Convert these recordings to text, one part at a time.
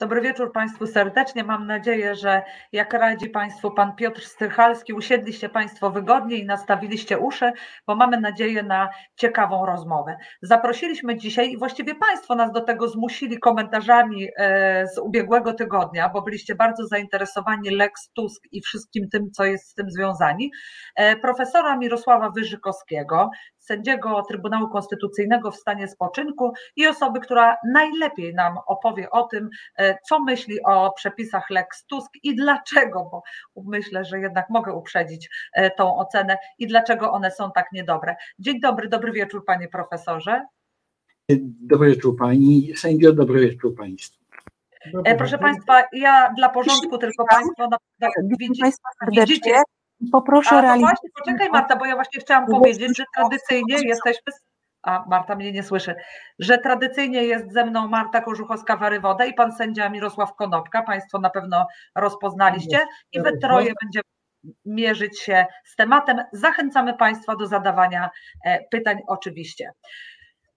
Dobry wieczór Państwu serdecznie. Mam nadzieję, że jak radzi Państwu Pan Piotr Strychalski, usiedliście Państwo wygodnie i nastawiliście uszy, bo mamy nadzieję na ciekawą rozmowę. Zaprosiliśmy dzisiaj i właściwie Państwo nas do tego zmusili komentarzami e, z ubiegłego tygodnia, bo byliście bardzo zainteresowani Lex Tusk i wszystkim tym, co jest z tym związani. E, profesora Mirosława Wyżykowskiego, sędziego Trybunału Konstytucyjnego w stanie spoczynku i osoby, która najlepiej nam opowie o tym, e, co myśli o przepisach Lex Tusk i dlaczego, bo myślę, że jednak mogę uprzedzić e, tą ocenę i dlaczego one są tak niedobre. Dzień dobry, dobry wieczór panie profesorze. Dobry wieczór pani sędzio, dobry wieczór państwu. Dobry Proszę Państwa, ja dla porządku tylko Państwo na, widzicie, widzicie, Poproszę o Właśnie, poczekaj Marta, bo ja właśnie chciałam powiedzieć, że tradycyjnie jesteśmy. A Marta mnie nie słyszy, że tradycyjnie jest ze mną Marta Korzuchowska-Warywoda i pan sędzia Mirosław Konopka. Państwo na pewno rozpoznaliście i we troje będziemy mierzyć się z tematem. Zachęcamy Państwa do zadawania e, pytań oczywiście.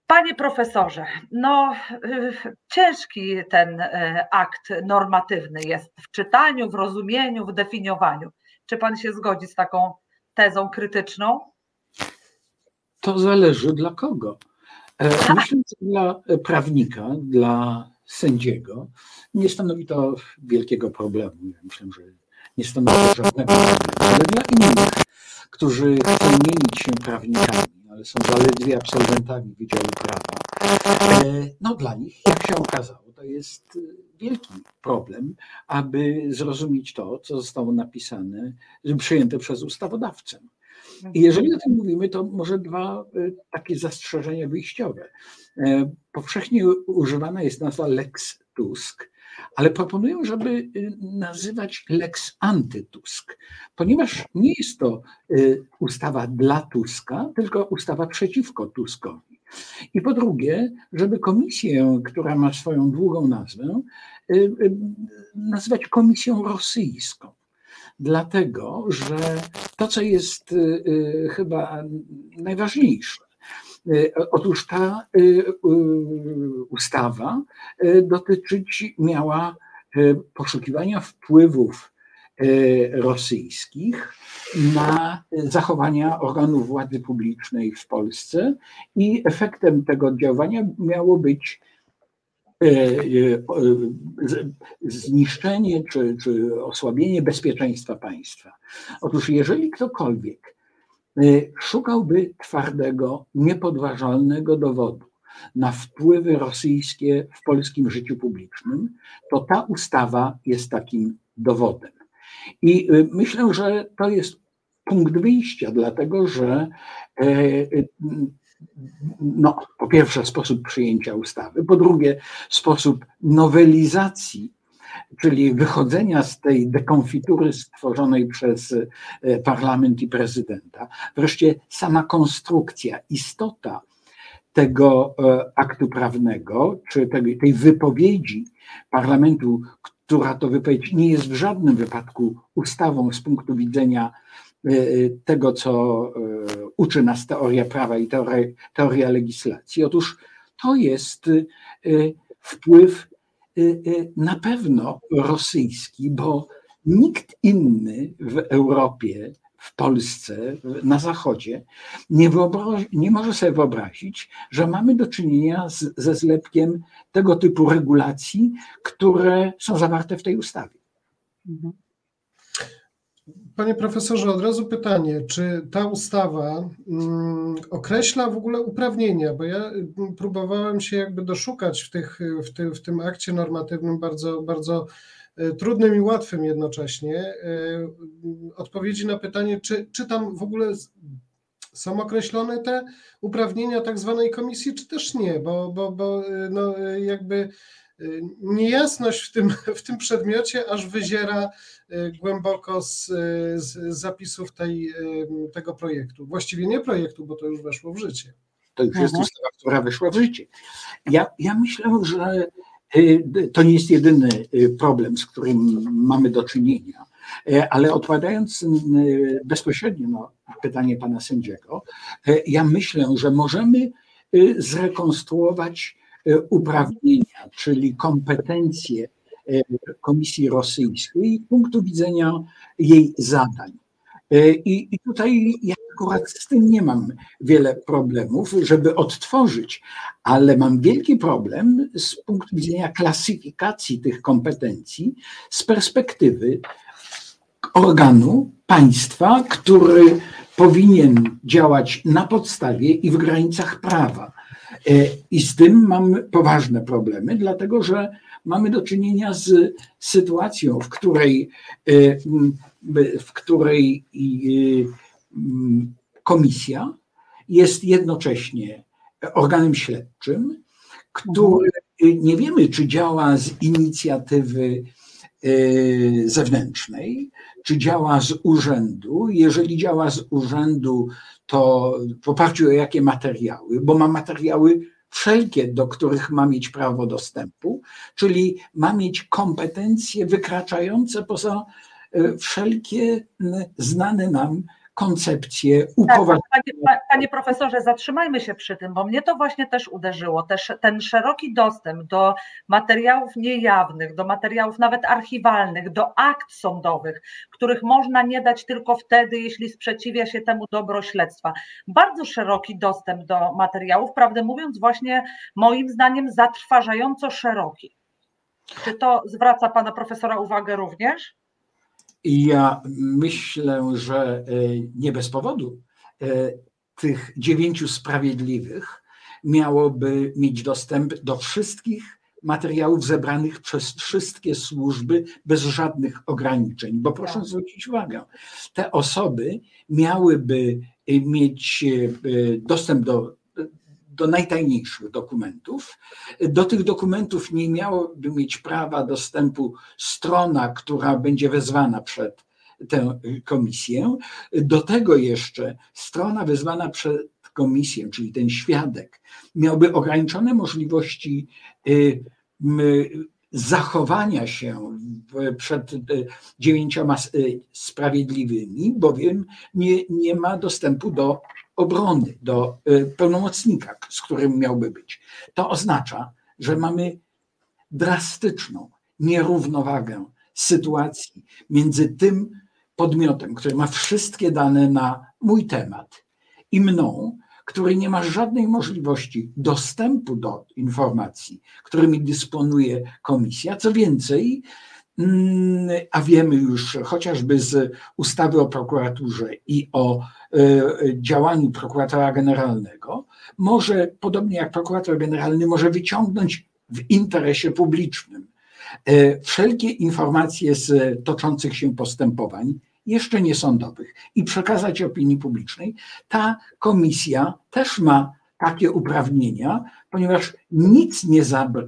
Panie profesorze, no y, ciężki ten e, akt normatywny jest w czytaniu, w rozumieniu, w definiowaniu. Czy pan się zgodzi z taką tezą krytyczną? To zależy dla kogo. E, myślę, że dla prawnika, dla sędziego nie stanowi to wielkiego problemu. Myślę, że nie stanowi to żadnego problemu, ale dla innych, którzy chcą mienić się prawnikami, ale są zaledwie absolwentami Wydziału Prawa, no dla nich, jak się okazało, to jest wielki problem, aby zrozumieć to, co zostało napisane, przyjęte przez ustawodawcę. I mhm. jeżeli o tym mówimy, to może dwa e, takie zastrzeżenia wyjściowe. E, powszechnie używana jest nazwa Lex Tusk, ale proponuję, żeby e, nazywać Lex Antytusk, ponieważ nie jest to ustawa dla Tuska, tylko ustawa przeciwko Tuskowi. I po drugie, żeby komisję, która ma swoją długą nazwę, y, y, nazywać komisją rosyjską. Dlatego, że to, co jest y, chyba najważniejsze, otóż ta ustawa dotyczyć miała poszukiwania wpływów rosyjskich na zachowania organów władzy publicznej w Polsce i efektem tego oddziaływania miało być e, e, zniszczenie czy, czy osłabienie bezpieczeństwa państwa. Otóż jeżeli ktokolwiek e, szukałby twardego, niepodważalnego dowodu na wpływy rosyjskie w polskim życiu publicznym, to ta ustawa jest takim dowodem. I myślę, że to jest punkt wyjścia, dlatego że e, no, po pierwsze sposób przyjęcia ustawy, po drugie sposób nowelizacji, czyli wychodzenia z tej dekonfitury stworzonej przez e, parlament i prezydenta, wreszcie sama konstrukcja, istota tego e, aktu prawnego, czy tej wypowiedzi parlamentu, która to wypowiedź nie jest w żadnym wypadku ustawą z punktu widzenia Y, y, tego, co y, uczy nas teoria prawa i teoria, teoria legislacji. Otóż to jest wpływ na pewno rosyjski, bo nikt inny w Europie, w Polsce, na Zachodzie nie, nie może sobie wyobrazić, że mamy do czynienia z, ze zlepkiem tego typu regulacji, które są zawarte w tej ustawie. Mhm. Panie profesorze, od razu pytanie, czy ta ustawa mm, określa w ogóle uprawnienia? Bo ja mm, próbowałem się jakby doszukać w, tych, w, ty, w tym akcie normatywnym bardzo, bardzo trudnym i łatwym jednocześnie e, odpowiedzi na pytanie, czy, czy tam w ogóle są określone te uprawnienia tak zwanej komisji, czy też nie, bo, bo, bo e, no, jakby niejasność w tym, w tym przedmiocie aż wyziera głęboko z, z zapisów tej, tego projektu. Właściwie nie projektu, bo to już weszło w życie. To już jest mhm. ustawa, która weszła w życie. Ja, ja myślę, że to nie jest jedyny y, problem, z którym mamy do czynienia, ale odpowiadając bezpośrednio na pytanie pana sędziego, ja myślę, że możemy zrekonstruować E, uprawnienia, czyli kompetencje Komisji Rosyjskiej z punktu widzenia jej zadań. I, I tutaj ja akurat z tym nie mam wiele problemów, żeby odtworzyć, ale mam wielki problem z punktu widzenia klasyfikacji tych kompetencji z perspektywy organu państwa, który powinien działać na podstawie i w granicach prawa. E, I z tym mam poważne problemy, dlatego że mamy do czynienia z sytuacją, w której, e, w której komisja jest jednocześnie organem śledczym, który nie wiemy, czy działa z inicjatywy zewnętrznej, czy działa z urzędu. Jeżeli działa z urzędu, to w oparciu o jakie materiały, bo ma materiały wszelkie, do których ma mieć prawo dostępu, czyli ma mieć kompetencje wykraczające poza e, wszelkie znane nam koncepcję upoważnienia. Tak, panie, panie, profesorze, zatrzymajmy się przy tym, bo mnie to właśnie też uderzyło. Też ten szeroki dostęp do materiałów niejawnych, do materiałów nawet archiwalnych, do akt sądowych, których można nie dać tylko wtedy, jeśli sprzeciwia się temu dobro śledztwa. Bardzo szeroki dostęp do materiałów, prawdę mówiąc, właśnie moim zdaniem zatrważająco szeroki. Czy to zwraca pana profesora uwagę również? I ja myślę, że e, nie bez powodu e, tych dziewięciu sprawiedliwych miałoby mieć dostęp do wszystkich materiałów zebranych przez wszystkie służby bez żadnych ograniczeń. Bo proszę tak. zwrócić uwagę, te osoby miałyby e, mieć dostęp do do najtajniejszych dokumentów. Do tych dokumentów nie miałoby mieć prawa dostępu strona, która będzie wezwana przed tę komisję. Do tego jeszcze strona wezwana przed komisję, czyli ten świadek, miałby ograniczone możliwości y, zachowania się przed y, dziewięcioma y, sprawiedliwymi, bowiem nie, nie ma dostępu do obrony, do y, pełnomocnika, z którym miałby być. To oznacza, że mamy drastyczną nierównowagę sytuacji między tym podmiotem, który ma wszystkie dane na mój temat i mną, który nie ma żadnej możliwości dostępu do informacji, którymi dysponuje komisja. Co więcej, a wiemy już chociażby z ustawy o prokuraturze i o E, działaniu prokuratora generalnego, może, podobnie jak prokurator generalny, może wyciągnąć w interesie publicznym e, wszelkie informacje z toczących się postępowań, jeszcze niesądowych, i przekazać opinii publicznej. Ta komisja też ma takie uprawnienia, ponieważ nic nie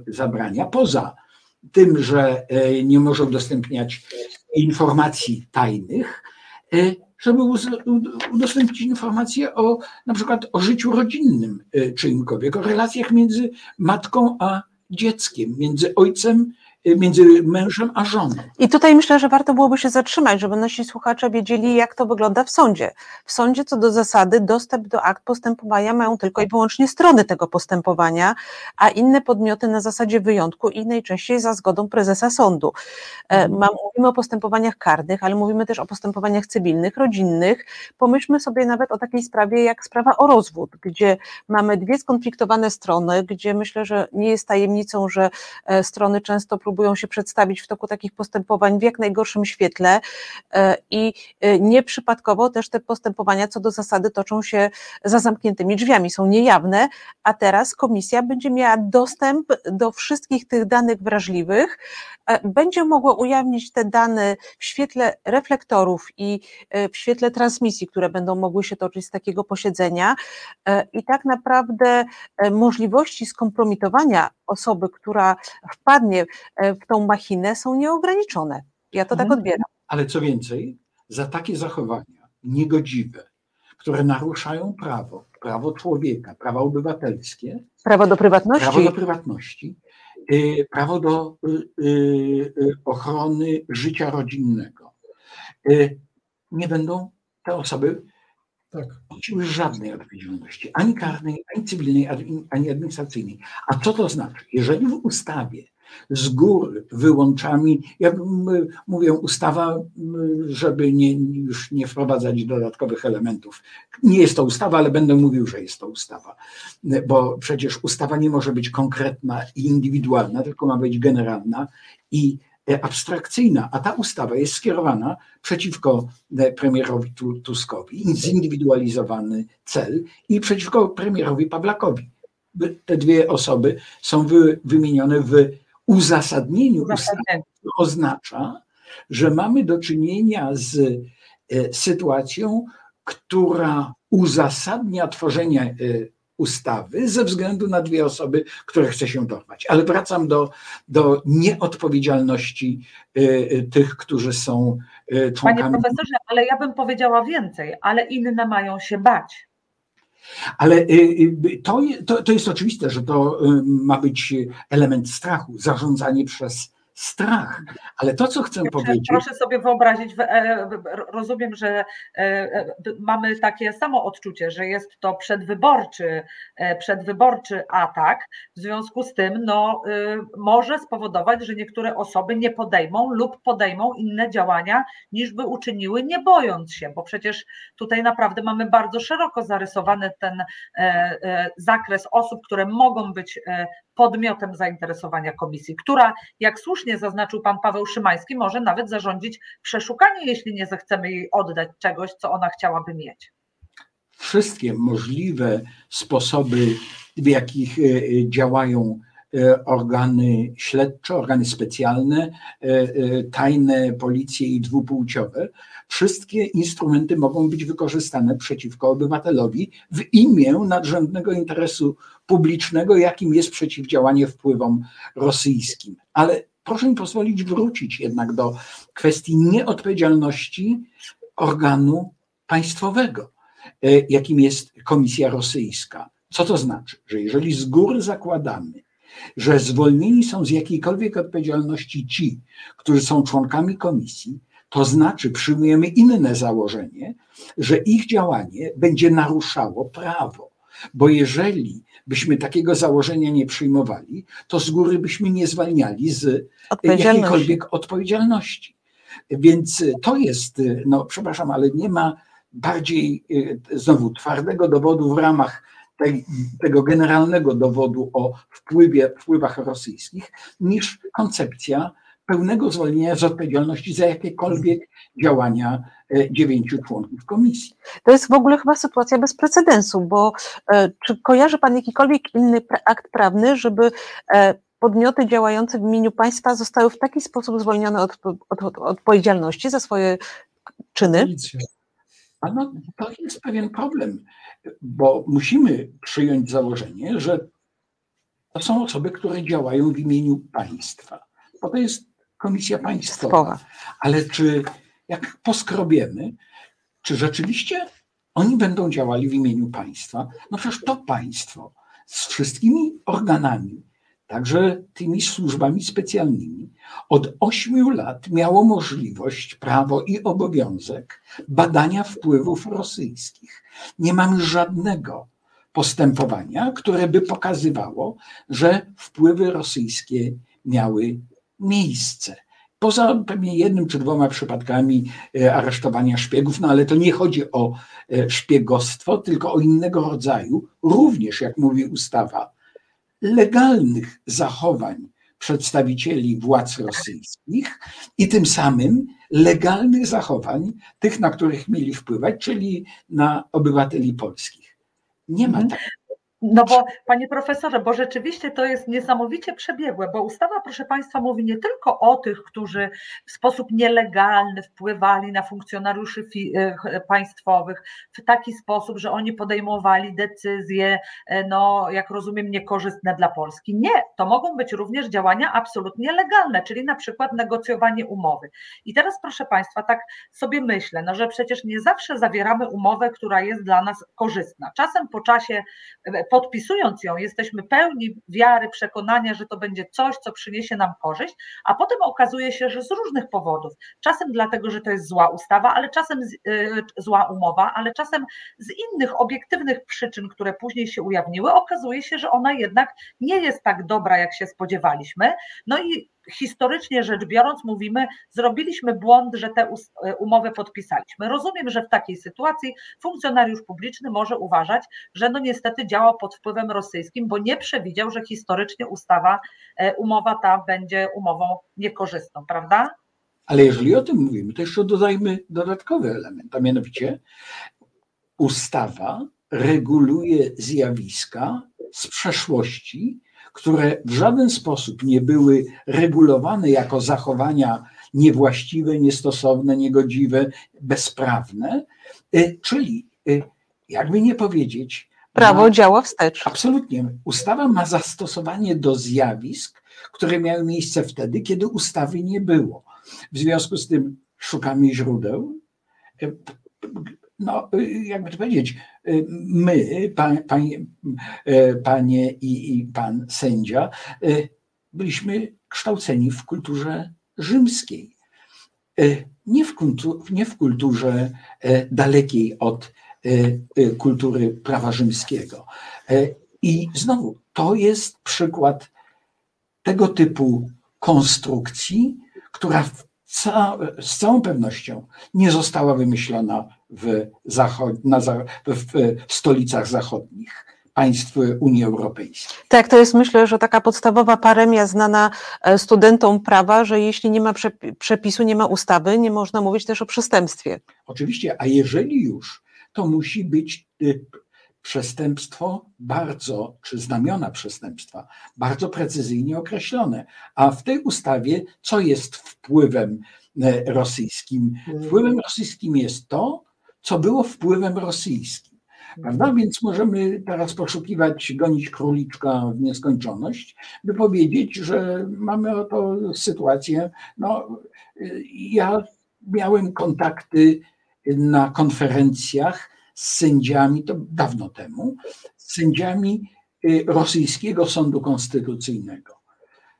zabrania poza tym, że e, nie może udostępniać informacji tajnych, żeby udostępnić informacje o na przykład o życiu rodzinnym y, czyimkolwiek, o relacjach między matką a dzieckiem, między ojcem między mężem a żoną. I tutaj myślę, że warto byłoby się zatrzymać, żeby nasi słuchacze wiedzieli, jak to wygląda w sądzie. W sądzie co do zasady dostęp do akt postępowania mają tylko i wyłącznie strony tego postępowania, a inne podmioty na zasadzie wyjątku i najczęściej za zgodą prezesa sądu. E, mhm. Mówimy o postępowaniach karnych, ale mówimy też o postępowaniach cywilnych, rodzinnych. Pomyślmy sobie nawet o takiej sprawie jak sprawa o rozwód, gdzie mamy dwie skonfliktowane strony, gdzie myślę, że nie jest tajemnicą, że e, strony często próbują próbują się przedstawić w toku takich postępowań w jak najgorszym świetle e, i e, nieprzypadkowo też te postępowania co do zasady toczą się za zamkniętymi drzwiami, są niejawne, a teraz komisja będzie miała dostęp do wszystkich tych danych wrażliwych, e, będzie mogła ujawnić te dane w świetle reflektorów i w świetle transmisji, które będą mogły się toczyć z takiego posiedzenia i tak naprawdę możliwości skompromitowania osoby, która wpadnie e, w tą machinę, są nieograniczone. Ja to tak mhm. odbieram. Ale co więcej, za takie zachowania niegodziwe, które naruszają prawo, prawo człowieka, prawa obywatelskie, prawo do prywatności, prawo do prowadzności, y, prawo do y, y, ochrony życia rodzinnego, nie będą te osoby tak. Siły żadnej odpowiedzialności, ani karnej, ani cywilnej, ani administracyjnej. A co to znaczy? Jeżeli w ustawie z góry wyłączami. Ja mówię, ustawa, żeby nie, już nie wprowadzać dodatkowych elementów. Nie jest to ustawa, ale będę mówił, że jest to ustawa, bo przecież ustawa nie może być konkretna i indywidualna, tylko ma być generalna i abstrakcyjna, a ta ustawa jest skierowana przeciwko premierowi Tuskowi, zindywidualizowany cel i przeciwko premierowi Pawlakowi. Te dwie osoby są wymienione w uzasadnieniu ustawy, oznacza, że mamy do czynienia z e, sytuacją, która uzasadnia tworzenie e, ustawy ze względu na dwie osoby, które chce się dorwać. Ale wracam do, do nieodpowiedzialności e, tych, którzy są członkami. Panie profesorze, ale ja bym powiedziała więcej, ale inne mają się bać. Ale y, y, to, to, to jest oczywiste, że to y, ma być element strachu, zarządzanie przez strach. Ale to, co chcę proszę, powiedzieć. Proszę sobie wyobrazić, e, rozumiem, że e, e, mamy takie samo odczucie, że jest to przedwyborczy, przedwyborczy atak. W związku z tym no, może spowodować, że niektóre osoby nie podejmą lub podejmą inne działania, niż by uczyniły, nie bojąc się, bo przecież tutaj naprawdę mamy bardzo szeroko zarysowany ten zakres osób, które mogą być podmiotem zainteresowania komisji, która, jak słusznie zaznaczył pan Paweł Szymański, może nawet zarządzić przeszukanie, jeśli nie zechcemy jej oddać czegoś, co ona chciałaby mieć. Wszystkie możliwe sposoby, w jakich e, e, działają organy śledcze, organy specjalne, tajne policje i dwupłciowe, wszystkie instrumenty mogą być wykorzystane przeciwko obywatelowi w imię nadrzędnego interesu publicznego, jakim jest przeciwdziałanie wpływom rosyjskim. Ale proszę mi pozwolić wrócić jednak do kwestii nieodpowiedzialności organu państwowego, e, jakim jest Komisja Rosyjska. Co to znaczy? Że jeżeli z góry zakładamy, że zwolnieni są z jakiejkolwiek odpowiedzialności ci, którzy są członkami komisji, to znaczy przyjmujemy inne założenie, że ich działanie będzie naruszało prawo. Bo jeżeli byśmy takiego założenia nie przyjmowali, to z góry byśmy nie zwalniali z jakiejkolwiek odpowiedzialności. Więc to jest, no przepraszam, ale nie ma bardziej e, znowu twardego dowodu w ramach tej, tego generalnego dowodu o wpływie, wpływach rosyjskich niż koncepcja pełnego zwolnienia z odpowiedzialności za jakiekolwiek działania e, dziewięciu członków komisji. To jest w ogóle chyba sytuacja bez precedensu, bo e, czy kojarzy Pan jakikolwiek inny akt prawny, żeby e, podmioty działające w imieniu państwa zostały w taki sposób zwolnione od, od, od odpowiedzialności za swoje czyny? A no, to jest pewien problem, bo musimy przyjąć założenie, że to są osoby, które działają w imieniu państwa. Bo to jest komisja państwowa. Ale czy jak poskrobiemy, czy rzeczywiście oni będą działali w imieniu państwa? No przecież to państwo z wszystkimi organami, także tymi służbami specjalnymi, od ośmiu lat miało możliwość, prawo i obowiązek badania wpływów rosyjskich. Nie mamy żadnego postępowania, które by pokazywało, że wpływy rosyjskie miały miejsce. Poza pewnie jednym czy dwoma przypadkami e, aresztowania szpiegów, no ale to nie chodzi o e, szpiegostwo, tylko o innego rodzaju, również, jak mówi ustawa, legalnych zachowań przedstawicieli władz rosyjskich i tym samym legalnych zachowań tych, na których mieli wpływać, czyli na obywateli polskich. Nie ma mhm. No bo panie profesorze, bo rzeczywiście to jest niesamowicie przebiegłe, bo ustawa, proszę państwa, mówi nie tylko o tych, którzy w sposób nielegalny wpływali na funkcjonariuszy e, państwowych w taki sposób, że oni podejmowali decyzje, e, no jak rozumiem, niekorzystne dla Polski. Nie, to mogą być również działania absolutnie legalne, czyli na przykład negocjowanie umowy. I teraz proszę państwa, tak sobie myślę, no że przecież nie zawsze zawieramy umowę, która jest dla nas korzystna. Czasem po czasie podpisując ją, jesteśmy pełni wiary, przekonania, że to będzie coś, co przyniesie nam korzyść, a potem okazuje się, że z różnych powodów, czasem dlatego, że to jest zła ustawa, ale czasem z, y, zła umowa, ale czasem z innych obiektywnych przyczyn, które później się ujawniły, okazuje się, że ona jednak nie jest tak dobra, jak się spodziewaliśmy. No i historycznie rzecz biorąc, mówimy, zrobiliśmy błąd, że tę e, umowę podpisaliśmy. Rozumiem, że w takiej sytuacji funkcjonariusz publiczny może uważać, że no niestety działał pod wpływem rosyjskim, bo nie przewidział, że historycznie ustawa, e, umowa ta będzie umową niekorzystną, prawda? Ale jeżeli o tym mówimy, to jeszcze dodajmy dodatkowy element, a mianowicie ustawa reguluje zjawiska z przeszłości, które w żaden sposób nie były regulowane jako zachowania niewłaściwe, niestosowne, niegodziwe, bezprawne, y, czyli y, jakby nie powiedzieć. Prawo ma, działa wstecz. Absolutnie. Ustawa ma zastosowanie do zjawisk, które miały miejsce wtedy, kiedy ustawy nie było. W związku z tym szukamy źródeł. Y, no, jakby to powiedzieć, my, pan, panie, panie i, i pan sędzia, byliśmy kształceni w kulturze rzymskiej. Nie w, kultu, nie w kulturze dalekiej od kultury prawa rzymskiego. I znowu, to jest przykład tego typu konstrukcji, która ca z całą pewnością nie została wymyślona w, zachod na, w, w stolicach zachodnich państw Unii Europejskiej. Tak, to jest myślę, że taka podstawowa paremia znana e, studentom prawa, że jeśli nie ma przepisu, nie ma ustawy, nie można mówić też o przestępstwie. Oczywiście, a jeżeli już, to musi być y, przestępstwo bardzo, czy znamiona przestępstwa, bardzo precyzyjnie określone. A w tej ustawie, co jest wpływem e, rosyjskim? Wpływem rosyjskim jest to, co było wpływem rosyjskim. Prawda? Więc możemy teraz poszukiwać, gonić króliczka w nieskończoność, by powiedzieć, że mamy oto sytuację. No, ja miałem kontakty na konferencjach z sędziami, to dawno temu, z sędziami y, rosyjskiego sądu konstytucyjnego.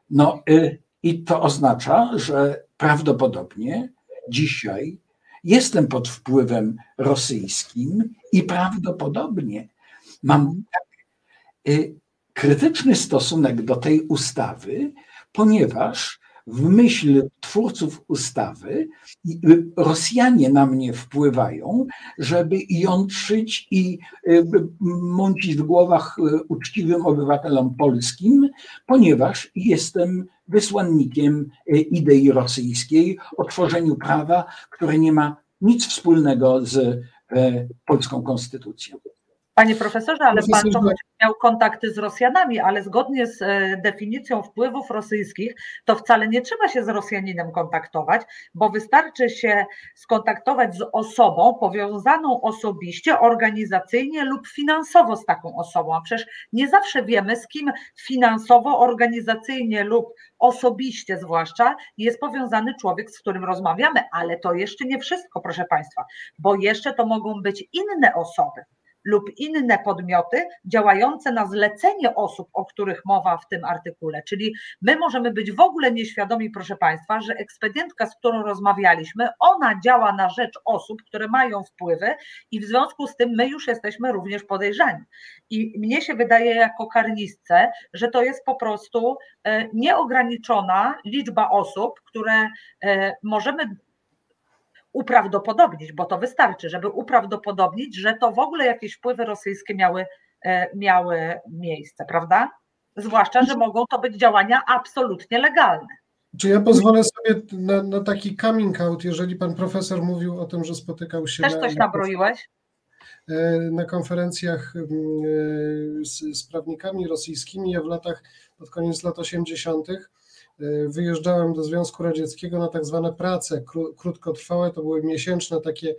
No y, i to oznacza, że prawdopodobnie dzisiaj jestem pod wpływem rosyjskim i prawdopodobnie mam tak, y, krytyczny stosunek do tej ustawy, ponieważ w myśl twórców ustawy Rosjanie na mnie wpływają, żeby jątrzyć i y, mącić w głowach y, uczciwym obywatelom polskim, ponieważ jestem wysłannikiem y, idei rosyjskiej o tworzeniu prawa, które nie ma nic wspólnego z polską konstytucją. Panie profesorze, ale pan to miał kontakty z Rosjanami, ale zgodnie z e, definicją wpływów rosyjskich, to wcale nie trzeba się z Rosjaninem kontaktować, bo wystarczy się skontaktować z osobą powiązaną osobiście, organizacyjnie lub finansowo z taką osobą. A przecież nie zawsze wiemy, z kim finansowo, organizacyjnie lub osobiście zwłaszcza jest powiązany człowiek, z którym rozmawiamy, ale to jeszcze nie wszystko, proszę Państwa, bo jeszcze to mogą być inne osoby lub inne podmioty działające na zlecenie osób, o których mowa w tym artykule. Czyli my możemy być w ogóle nieświadomi, proszę Państwa, że ekspedientka, z którą rozmawialiśmy, ona działa na rzecz osób, które mają wpływy i w związku z tym my już jesteśmy również podejrzani. I mnie się wydaje jako karnistce, że to jest po prostu e, nieograniczona liczba osób, które e, możemy uprawdopodobnić, bo to wystarczy, żeby uprawdopodobnić, że to w ogóle jakieś wpływy rosyjskie miały, e, miały miejsce, prawda? Zwłaszcza, że mogą to być działania absolutnie legalne. Czy ja pozwolę sobie na, na, taki coming out, jeżeli pan profesor mówił o tym, że spotykał się. Też na, coś nabroiłeś? E, na konferencjach mm, e, z, z prawnikami rosyjskimi. Ja w latach, pod koniec lat 80., Y, wyjeżdżałem do Związku Radzieckiego na tak zwane prace krótkotrwałe, to były miesięczne takie,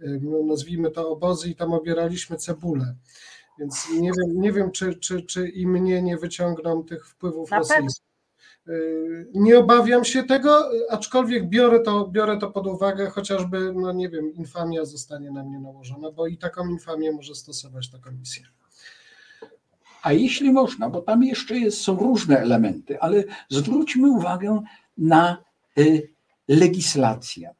y, no, nazwijmy to obozy i tam obieraliśmy cebulę. Więc nie wiem, nie wiem czy, czy, czy i mnie nie wyciągną tych wpływów na rosyjskich. Y, nie obawiam się tego, aczkolwiek biorę to, biorę to pod uwagę, chociażby, no nie wiem, infamia zostanie na mnie nałożona, bo i taką infamię może stosować ta komisja. A jeśli można, bo tam jeszcze jest, są różne elementy, ale zwróćmy uwagę na y, legislację.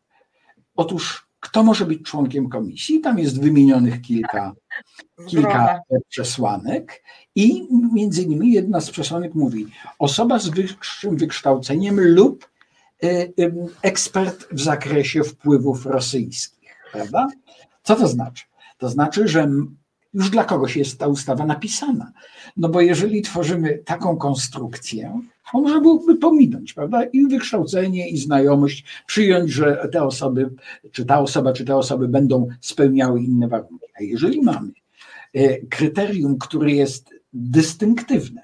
Otóż kto może być członkiem komisji? Tam jest wymienionych kilka, kilka przesłanek i między innymi jedna z przesłanek mówi osoba z wyższym wykształceniem lub y, y, ekspert w zakresie wpływów rosyjskich, prawda? Co to znaczy? To znaczy, że już dla kogoś jest ta ustawa napisana. No bo jeżeli tworzymy taką konstrukcję, to można byłoby pominąć, prawda? I wykształcenie, i znajomość, przyjąć, że te osoby, czy ta osoba, czy te osoby będą spełniały inne warunki. A jeżeli mamy e, kryterium, które jest dystynktywne,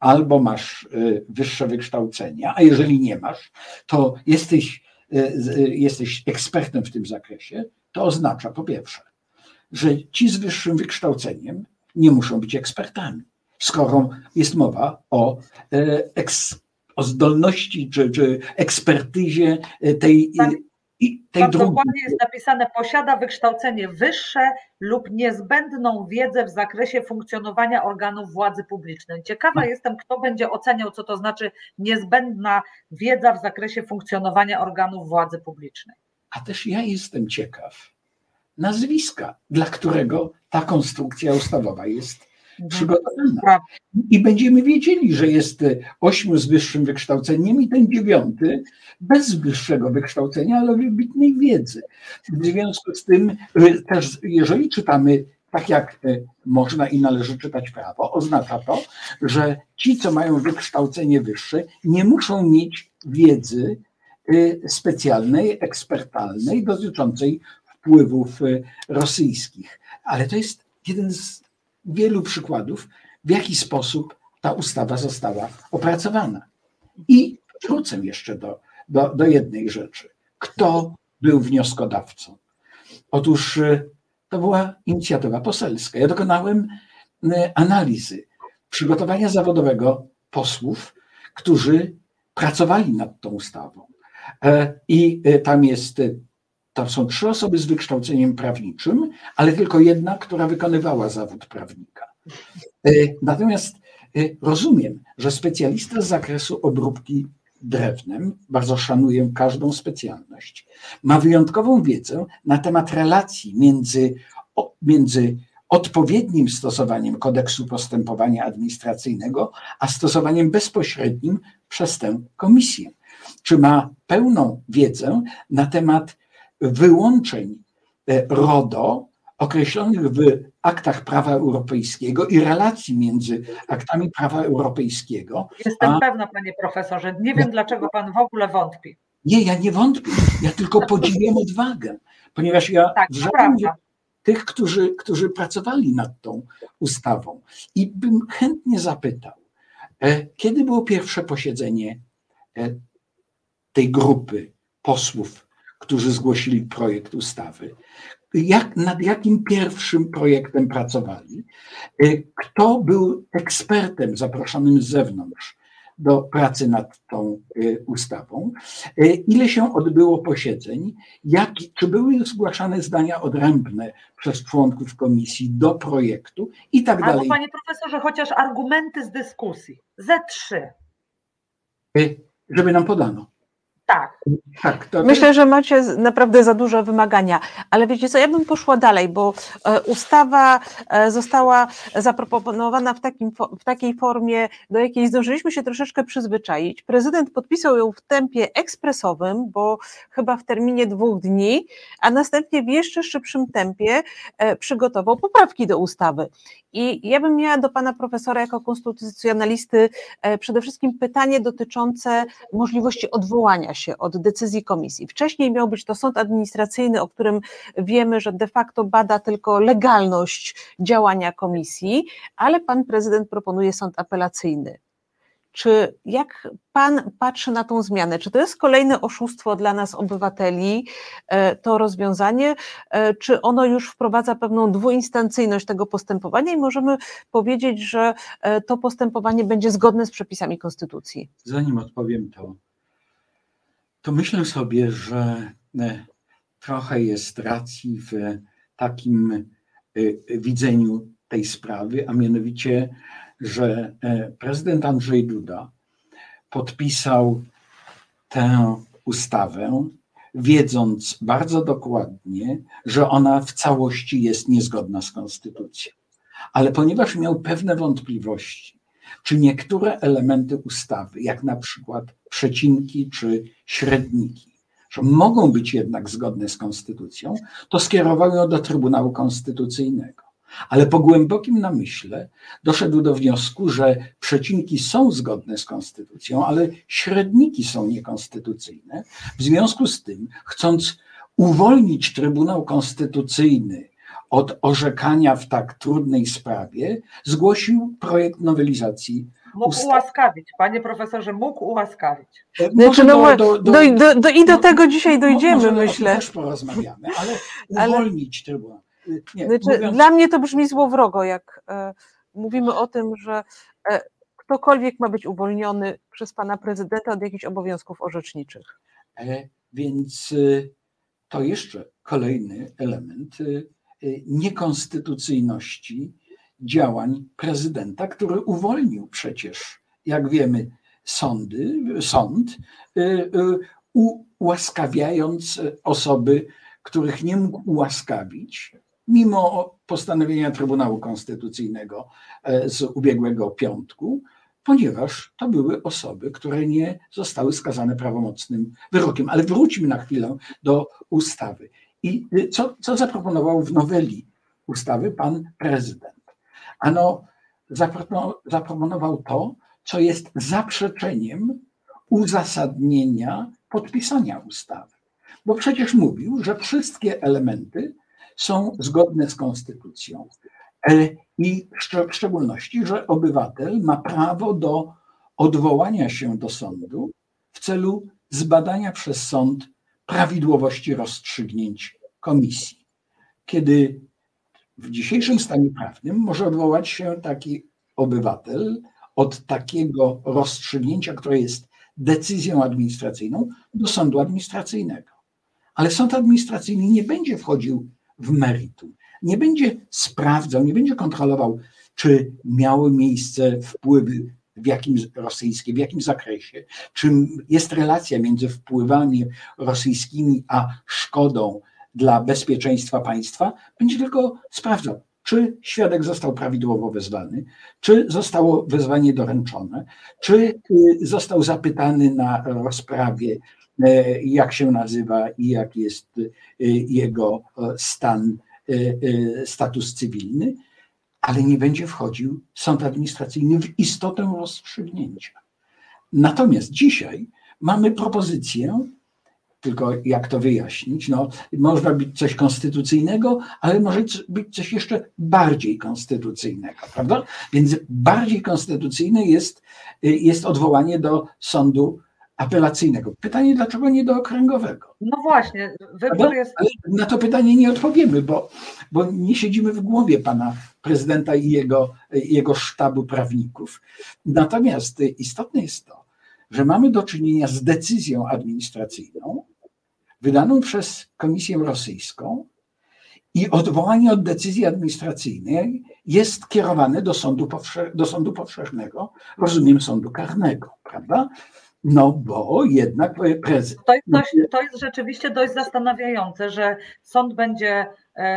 albo masz e, wyższe wykształcenie, a jeżeli nie masz, to jesteś, e, jesteś ekspertem w tym zakresie, to oznacza po pierwsze, że ci z wyższym wykształceniem nie muszą być ekspertami, skoro jest mowa o, e, eks, o zdolności czy, czy ekspertyzie tej, tak. tej Tam drugiej. dokładnie jest napisane, posiada wykształcenie wyższe lub niezbędną wiedzę w zakresie funkcjonowania organów władzy publicznej. Ciekawa no. jestem, kto będzie oceniał, co to znaczy niezbędna wiedza w zakresie funkcjonowania organów władzy publicznej. A też ja jestem ciekaw, nazwiska, dla którego ta konstrukcja ustawowa jest mhm. przygotowana. I będziemy wiedzieli, że jest ośmiu z wyższym wykształceniem i ten dziewiąty bez wyższego wykształcenia, ale wybitnej wiedzy. W związku z tym y, też, jeżeli czytamy tak jak y, można i należy czytać prawo, oznacza to, że ci, co mają wykształcenie wyższe, nie muszą mieć wiedzy y, specjalnej, ekspertalnej dotyczącej wpływów e, rosyjskich. Ale to jest jeden z wielu przykładów, w jaki sposób ta ustawa została opracowana. I wrócę jeszcze do, do, do jednej rzeczy. Kto był wnioskodawcą? Otóż e, to była inicjatywa poselska. Ja dokonałem e, analizy przygotowania zawodowego posłów, którzy pracowali nad tą ustawą. I tam jest to są trzy osoby z wykształceniem prawniczym, ale tylko jedna, która wykonywała zawód prawnika. E, natomiast e, rozumiem, że specjalista z zakresu obróbki drewnem, bardzo szanuję każdą specjalność, ma wyjątkową wiedzę na temat relacji między, między odpowiednim stosowaniem kodeksu postępowania administracyjnego, a stosowaniem bezpośrednim przez tę komisję. Czy ma pełną wiedzę na temat wyłączeń e, RODO określonych w aktach prawa europejskiego i relacji między aktami prawa europejskiego. Jestem a... pewna, panie profesorze. Nie wiem, dlaczego pan w ogóle wątpi. Nie, ja nie wątpię. Ja tylko podziwiam odwagę, ponieważ ja tak, tych, którzy, którzy pracowali nad tą ustawą. I bym chętnie zapytał, e, kiedy było pierwsze posiedzenie e, tej grupy posłów którzy zgłosili projekt ustawy. Jak, nad jakim pierwszym projektem pracowali? Y, kto był ekspertem zaproszonym z zewnątrz do pracy nad tą y, ustawą? Y, ile się odbyło posiedzeń? Jak, czy były zgłaszane zdania odrębne przez członków komisji do projektu i tak dalej? Albo panie profesorze, chociaż argumenty z dyskusji. Ze trzy. Żeby nam podano. Tak. tak Myślę, że macie naprawdę za duże wymagania, ale wiecie co, ja bym poszła dalej, bo e, ustawa e, została zaproponowana w, takim, w takiej formie, do jakiej zdążyliśmy się troszeczkę przyzwyczaić. Prezydent podpisał ją w tempie ekspresowym, bo chyba w terminie dwóch dni, a następnie w jeszcze szybszym tempie e, przygotował poprawki do ustawy. I ja bym miała do pana profesora jako konstytucjonalisty przede wszystkim pytanie dotyczące możliwości odwołania się od decyzji komisji. Wcześniej miał być to sąd administracyjny, o którym wiemy, że de facto bada tylko legalność działania komisji, ale pan prezydent proponuje sąd apelacyjny. Czy jak Pan patrzy na tą zmianę? Czy to jest kolejne oszustwo dla nas, obywateli, e, to rozwiązanie? E, czy ono już wprowadza pewną dwuinstancyjność tego postępowania i możemy powiedzieć, że e, to postępowanie będzie zgodne z przepisami Konstytucji? Zanim odpowiem, to to myślę sobie, że e, trochę jest racji w takim e, widzeniu tej sprawy, a mianowicie że e, prezydent Andrzej Duda podpisał tę ustawę, wiedząc bardzo dokładnie, że ona w całości jest niezgodna z konstytucją. Ale ponieważ miał pewne wątpliwości, czy niektóre elementy ustawy, jak na przykład przecinki czy średniki, że mogą być jednak zgodne z konstytucją, to skierował ją do Trybunału Konstytucyjnego. Ale po głębokim namyśle doszedł do wniosku, że przecinki są zgodne z konstytucją, ale średniki są niekonstytucyjne. W związku z tym, chcąc uwolnić Trybunał Konstytucyjny od orzekania w tak trudnej sprawie, zgłosił projekt nowelizacji Mógł Usta- ułaskawić, panie profesorze, mógł ułaskawić. E, Znaczy, no, do- do- do- do, I do no, tego dzisiaj dojdziemy, myślę. też porozmawiamy, ale Ale- uwolnić Trybunał. Nie, Znaczy, mówiąc, Dla mnie to brzmi złowrogo, jak e, mówimy o tym, że e, ktokolwiek ma być uwolniony przez pana prezydenta od jakichś obowiązków orzeczniczych. E, Więc y, to jeszcze kolejny element niekonstytucyjności działań prezydenta, który uwolnił przecież, jak wiemy, sądy, sąd, y, y, ułaskawiając osoby, których nie mógł ułaskawić, mimo postanowienia Trybunału Konstytucyjnego e, z ubiegłego piątku, ponieważ to były osoby, które nie zostały skazane prawomocnym wyrokiem. Ale wróćmy na chwilę do ustawy. I y, co, co zaproponował w noweli ustawy pan prezydent? Ano, zaproponował, to, co jest zaprzeczeniem uzasadnienia podpisania ustawy. Bo przecież mówił, że wszystkie elementy są zgodne z konstytucją. E, I w szczególności, że obywatel ma prawo do odwołania się do sądu w celu zbadania przez sąd prawidłowości rozstrzygnięć komisji. Kiedy w dzisiejszym stanie prawnym może odwołać się taki obywatel od takiego rozstrzygnięcia, które jest decyzją administracyjną, do sądu administracyjnego. Ale sąd administracyjny nie będzie wchodził w meritum, nie będzie sprawdzał, nie będzie kontrolował, czy miały miejsce wpływy w jakim rosyjskie, w jakim zakresie, czym jest relacja między wpływami rosyjskimi a szkodą dla bezpieczeństwa państwa, będzie tylko sprawdzał, czy świadek został prawidłowo wezwany, czy zostało wezwanie doręczone, czy y, został zapytany na rozprawie, e, jak się nazywa i jak jest y, jego e, stan, e, status cywilny, ale nie będzie wchodził sąd administracyjny w istotę rozstrzygnięcia. Natomiast dzisiaj mamy propozycję, tylko jak to wyjaśnić? No, można być coś konstytucyjnego, ale może być coś jeszcze bardziej konstytucyjnego, prawda? Więc bardziej konstytucyjne jest, jest odwołanie do sądu apelacyjnego. Pytanie, dlaczego nie do okręgowego? No właśnie, wybór jest. Ale na to pytanie nie odpowiemy, bo, bo nie siedzimy w głowie pana prezydenta i jego, jego sztabu prawników. Natomiast istotne jest to, że mamy do czynienia z decyzją administracyjną wydaną przez Komisję Rosyjską i odwołanie od decyzji administracyjnej jest kierowane do sądu, powsze- do sądu powszechnego, rozumiem sądu karnego, prawda? No bo jednak prezydent. To jest, dość, to jest rzeczywiście dość zastanawiające, że sąd będzie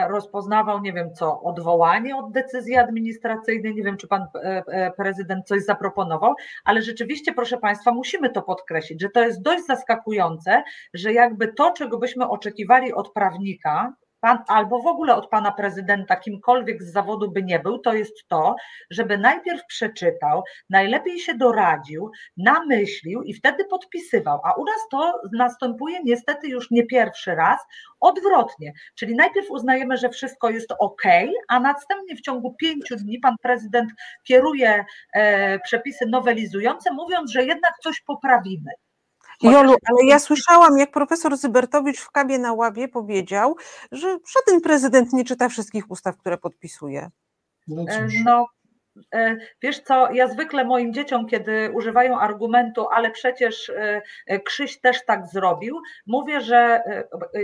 rozpoznawał, nie wiem co, odwołanie od decyzji administracyjnej. Nie wiem, czy pan e, e, prezydent coś zaproponował, ale rzeczywiście, proszę państwa, musimy to podkreślić, że to jest dość zaskakujące, że jakby to, czego byśmy oczekiwali od prawnika, pan, albo w ogóle od pana prezydenta, kimkolwiek z zawodu by nie był, to jest to, żeby najpierw przeczytał, najlepiej się doradził, namyślił i wtedy podpisywał. A u nas to następuje niestety już nie pierwszy raz, odwrotnie. Czyli najpierw uznajemy, że wszystko jest ok, a następnie w ciągu pięciu dni pan prezydent kieruje e, przepisy nowelizujące, mówiąc, że jednak coś poprawimy. Jolu, ale ja słyszałam, jak profesor Zybertowicz w kabie na ławie powiedział, że żaden prezydent nie czyta wszystkich ustaw, które podpisuje. No E, cóż. No, wiesz co, ja zwykle moim dzieciom, kiedy używają argumentu, ale przecież e, e, Krzyś też tak zrobił, mówię, że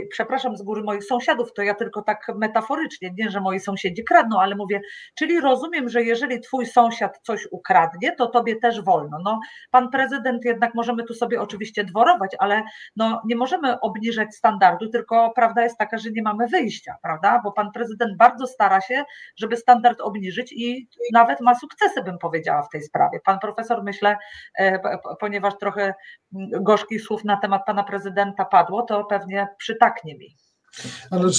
przepraszam z góry moich sąsiadów, to ja tylko tak metaforycznie, nie, że moi sąsiedzi kradną, ale mówię, czyli rozumiem, że jeżeli twój sąsiad coś ukradnie, to tobie też wolno. No, pan prezydent jednak możemy tu sobie oczywiście dworować, ale no, nie możemy obniżać standardu, tylko prawda jest taka, że nie mamy wyjścia, prawda? Bo pan prezydent bardzo stara się, żeby standard obniżyć i nawet ma sukcesy, bym powiedziała, w tej sprawie. Pan profesor, myślę, e, ponieważ trochę gorzkich słów na temat pana prezydenta padło, to pewnie przytaknie mi. Ale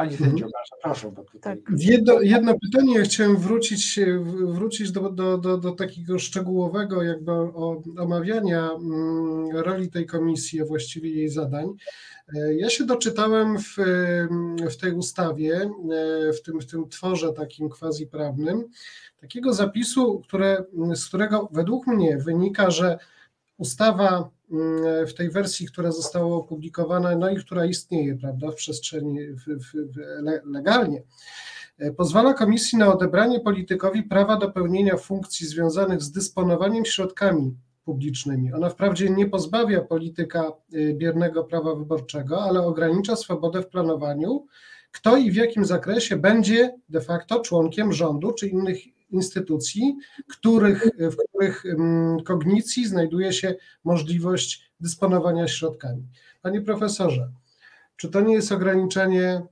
Pani mhm. sędzio, proszę. Bo tutaj... tak. jedno, jedno pytanie, ja chciałem wrócić, wrócić do, do, do, do takiego szczegółowego jakby omawiania mm, roli tej komisji, a właściwie jej zadań. Ja się doczytałem w, w tej ustawie, e, w tym, w tym tworze takim quasi prawnym, takiego zapisu, które, z którego według mnie wynika, że ustawa mm, w tej wersji, która została opublikowana, no i która istnieje, prawda, w przestrzeni w, w, legalnie, e, pozwala komisji na odebranie politykowi prawa do pełnienia funkcji związanych z dysponowaniem środkami publicznymi. Ona wprawdzie nie pozbawia polityka y, biernego prawa wyborczego, ale ogranicza swobodę w planowaniu, kto i w jakim zakresie będzie de facto członkiem rządu czy innych instytucji, których, w których mm, kognicji znajduje się możliwość dysponowania środkami. Panie profesorze, czy to nie jest ograniczenie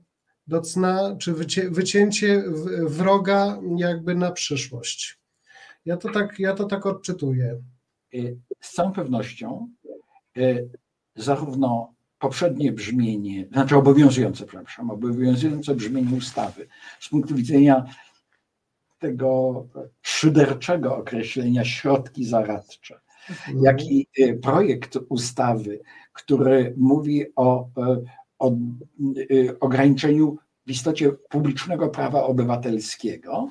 do cna, czy wycię, wycięcie wroga jakby na przyszłość? Ja to tak, ja to tak odczytuję. Y, z całą pewnością y, zarówno poprzednie brzmienie, znaczy obowiązujące, przepraszam, obowiązujące brzmienie ustawy z punktu widzenia tego szyderczego określenia środki zaradcze, mhm. jak i y, projekt ustawy, który mówi o, o ograniczeniu w istocie publicznego prawa obywatelskiego,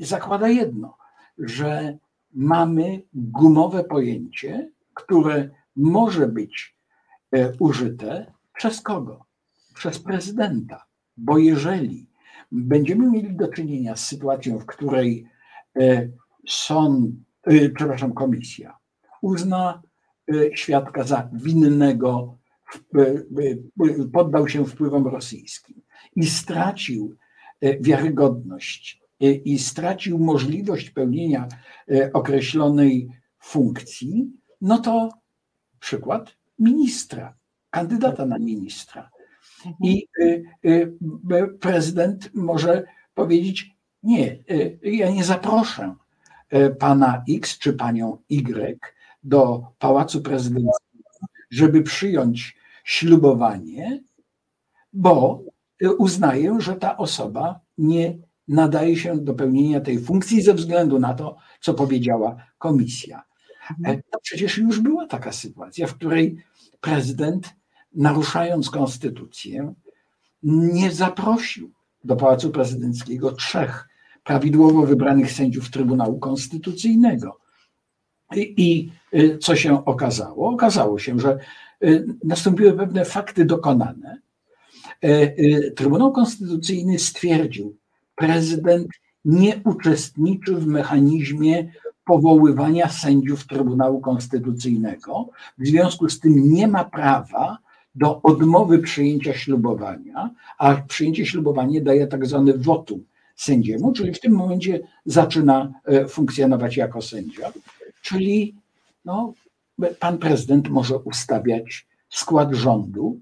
zakłada jedno, że mamy gumowe pojęcie, które może być e, użyte przez kogo? Przez prezydenta. Bo jeżeli będziemy mieli do czynienia z sytuacją, w której e, sąd, e, przepraszam, komisja uzna świadka za winnego, poddał się wpływom rosyjskim i stracił wiarygodność i stracił możliwość pełnienia e, określonej funkcji, no to przykład ministra, kandydata na ministra. I e, e, prezydent może powiedzieć: Nie, ja nie zaproszę pana X czy panią Y do pałacu prezydenckiego, żeby przyjąć ślubowanie, bo uznaję, że ta osoba nie nadaje się do pełnienia tej funkcji ze względu na to, co powiedziała komisja. To przecież już była taka sytuacja, w której prezydent, naruszając konstytucję, nie zaprosił do Pałacu Prezydenckiego trzech prawidłowo wybranych sędziów Trybunału Konstytucyjnego. I, I, e, co się okazało? Okazało się, że e, nastąpiły pewne fakty dokonane. Trybunał Konstytucyjny stwierdził, prezydent nie uczestniczy w mechanizmie powoływania sędziów Trybunału Konstytucyjnego. W związku z tym nie ma prawa do odmowy przyjęcia ślubowania, a przyjęcie ślubowania daje tak zwany wotum sędziemu, czyli w tym momencie zaczyna e, funkcjonować jako sędzia. Czyli no, pan prezydent może ustawiać skład rządu.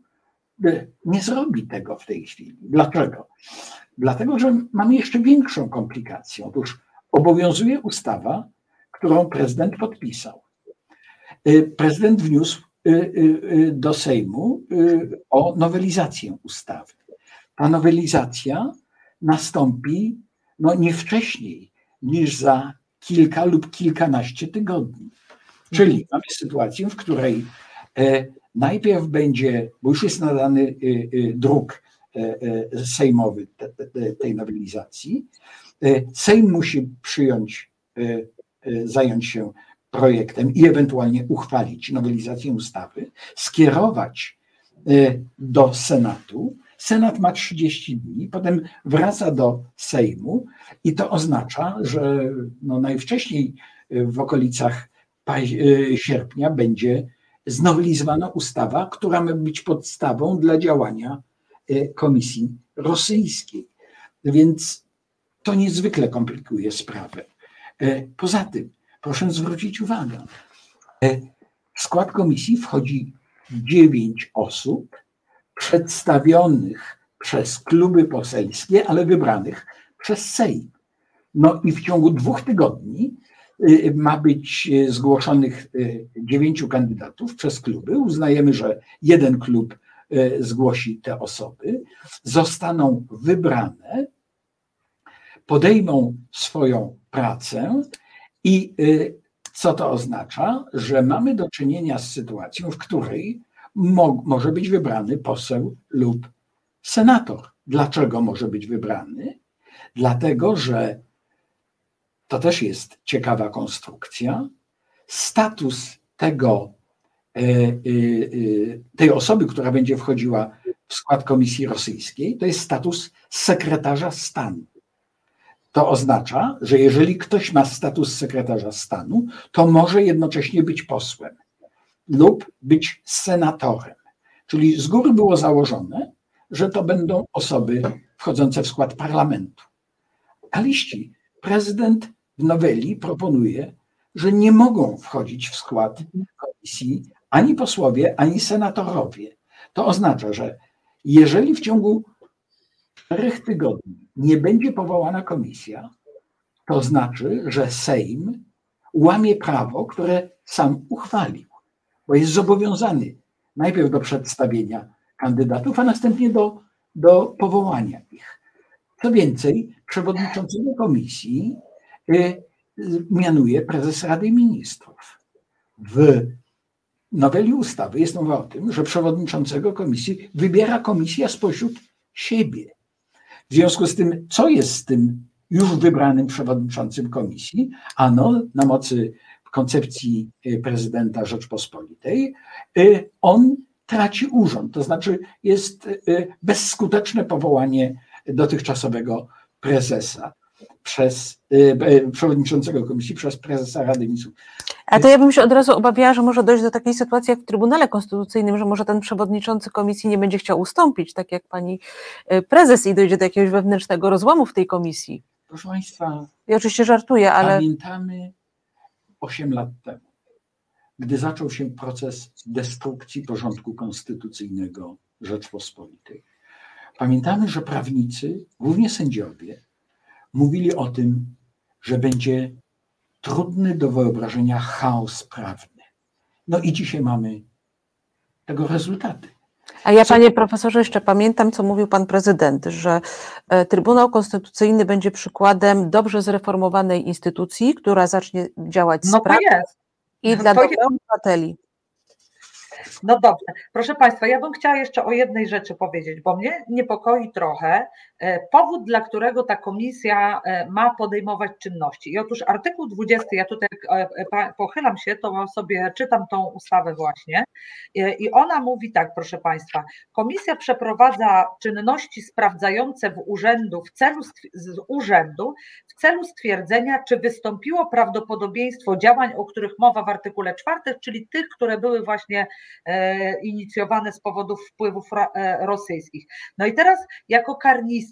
E, nie zrobi tego w tej chwili. Dlaczego? Dlatego, że mamy jeszcze większą komplikację. Otóż obowiązuje ustawa, którą prezydent podpisał. Y, prezydent wniósł do Sejmu o nowelizację ustawy. Ta nowelizacja nastąpi no, nie wcześniej niż za kilka lub kilkanaście tygodni. Czyli mamy sytuację, w której e, najpierw będzie, bo już jest nadany druk E, e, sejmowy tej nowelizacji. Sejm musi przyjąć, zająć się projektem i ewentualnie uchwalić nowelizację ustawy, skierować do Senatu. Senat ma 30 dni, potem wraca do Sejmu i to oznacza, że no najwcześniej w okolicach sierpnia będzie znowelizowana ustawa, która ma być podstawą dla działania Komisji Rosyjskiej. Więc to niezwykle komplikuje sprawę. Poza tym, proszę zwrócić uwagę, w skład komisji wchodzi dziewięć osób przedstawionych przez kluby poselskie, ale wybranych przez Sejm. No i w ciągu dwóch tygodni y, ma być y, zgłoszonych dziewięciu kandydatów przez kluby. Uznajemy, że jeden klub zgłosi te osoby, zostaną wybrane, podejmą swoją pracę i co to oznacza? Że mamy do czynienia z sytuacją, w której mo może być wybrany poseł lub senator. Dlaczego może być wybrany? Dlatego, że to też jest ciekawa konstrukcja. Status tego, e, e, e, tej osoby, która będzie wchodziła w skład Komisji Rosyjskiej, to jest status sekretarza stanu. To oznacza, że jeżeli ktoś ma status sekretarza stanu, to może jednocześnie być posłem lub być senatorem. Czyli z góry było założone, że to będą osoby wchodzące w skład parlamentu. A liści prezydent w noweli proponuje, że nie mogą wchodzić w skład komisji ani posłowie, ani senatorowie. To oznacza, że jeżeli w ciągu czterech tygodni nie będzie powołana komisja, to znaczy, że Sejm łamie prawo, które sam uchwalił, bo jest zobowiązany najpierw do przedstawienia kandydatów, a następnie do, do powołania ich. Co więcej, przewodniczącego komisji y, mianuje prezes Rady Ministrów. W noweli ustawy jest mowa o tym, że przewodniczącego komisji wybiera komisja spośród siebie. W związku z tym, co jest z tym już wybranym przewodniczącym komisji? Ano, na mocy koncepcji y, prezydenta Rzeczpospolitej, y, on traci urząd, to znaczy jest y, bezskuteczne powołanie dotychczasowego prezesa przez przewodniczącego komisji, przez prezesa Rady Ministrów. A to ja bym się od razu obawiała, że może dojść do takiej sytuacji jak w Trybunale Konstytucyjnym, że może ten przewodniczący komisji nie będzie chciał ustąpić, tak jak pani prezes, i dojdzie do jakiegoś wewnętrznego rozłamu w tej komisji. Proszę Państwa. Ja oczywiście żartuję, ale. Pamiętamy 8 lat temu, gdy zaczął się proces destrukcji porządku konstytucyjnego Rzeczpospolitej. Pamiętamy, że prawnicy, głównie sędziowie, mówili o tym, że będzie trudny do wyobrażenia chaos prawny. No i dzisiaj mamy tego rezultaty. A ja, panie profesorze, jeszcze pamiętam, co mówił pan prezydent, że e, Trybunał Konstytucyjny będzie przykładem dobrze zreformowanej instytucji, która zacznie działać no sprawnie i no dla dobra obywateli. No dobrze. Proszę Państwa, ja bym chciała jeszcze o jednej rzeczy powiedzieć, bo mnie niepokoi trochę powód, dla którego ta komisja e, ma podejmować czynności. I otóż artykuł 20, ja tutaj e, pochylam się, to sobie czytam tą ustawę właśnie, i ona mówi tak, proszę Państwa, komisja przeprowadza czynności sprawdzające w urzędu w celu z urzędu w celu stwierdzenia, czy wystąpiło prawdopodobieństwo działań, o których mowa w artykule 4, czyli tych, które były właśnie E, inicjowane z powodów wpływów e, rosyjskich. No i teraz jako karnistce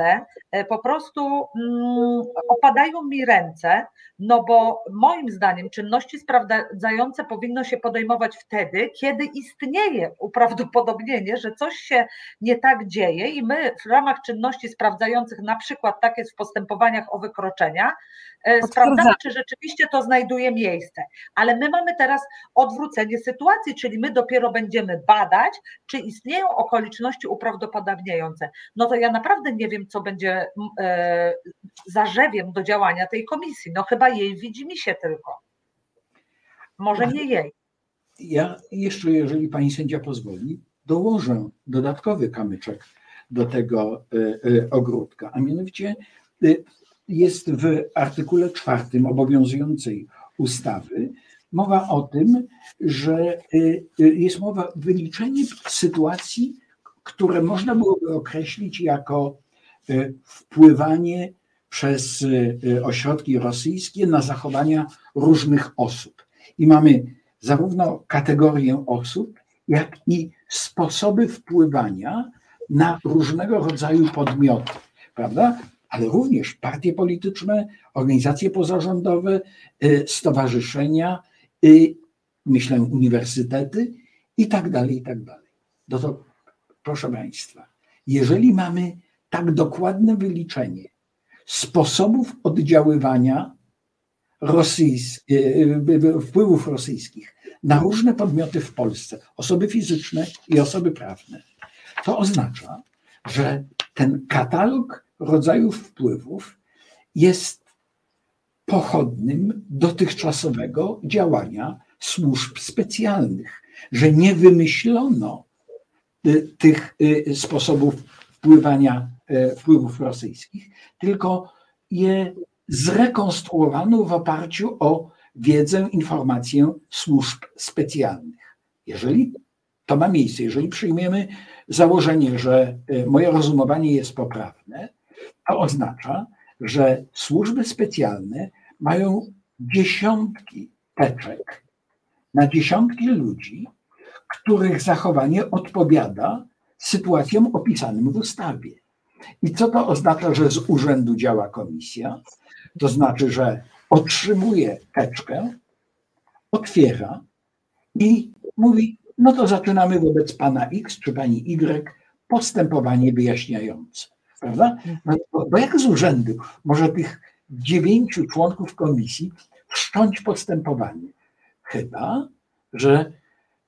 e, po prostu mm, opadają mi ręce, no bo moim zdaniem czynności sprawdzające powinno się podejmować wtedy, kiedy istnieje uprawdopodobnienie, że coś się nie tak dzieje i my w ramach czynności sprawdzających, na przykład tak jest w postępowaniach o wykroczenia, sprawdzamy, czy rzeczywiście to znajduje miejsce. Ale my mamy teraz odwrócenie sytuacji, czyli my dopiero będziemy badać, czy istnieją okoliczności uprawdopodobniające. No to ja naprawdę nie wiem, co będzie e, zarzewiem do działania tej komisji. No chyba jej widzi mi się tylko. Może nie jej. Ja jeszcze, jeżeli pani sędzia pozwoli, dołożę dodatkowy kamyczek do tego e, e, ogródka, a mianowicie jest w artykule czwartym obowiązującej ustawy mowa o tym, że jest mowa wyliczenie sytuacji które można byłoby określić jako wpływanie przez ośrodki rosyjskie na zachowania różnych osób. I mamy zarówno kategorię osób, jak i sposoby wpływania na różnego rodzaju podmioty, prawda? Ale również partie polityczne, organizacje pozarządowe, y, stowarzyszenia, y, myślę uniwersytety i tak dalej, i tak dalej. No to proszę Państwa, jeżeli mamy tak dokładne wyliczenie sposobów oddziaływania rosyjsk, y, wpływów rosyjskich na różne podmioty w Polsce, osoby fizyczne i osoby prawne, to oznacza, że ten katalog rodzajów wpływów jest pochodnym dotychczasowego działania służb specjalnych, że nie wymyślono tych sposobów wpływania y, wpływów rosyjskich, tylko je zrekonstruowano w oparciu o wiedzę, informację służb specjalnych. Jeżeli to ma miejsce, jeżeli przyjmiemy założenie, że e, moje rozumowanie jest poprawne, to oznacza, że służby specjalne mają dziesiątki teczek na dziesiątki ludzi, których zachowanie odpowiada sytuacjom opisanym w ustawie. I co to oznacza, że z urzędu działa komisja? To znaczy, że otrzymuje teczkę, otwiera i mówi: No to zaczynamy wobec pana X czy pani Y postępowanie wyjaśniające. Prawda? No, bo, bo jak z urzędu może tych dziewięciu członków komisji wszcząć postępowanie? Chyba, że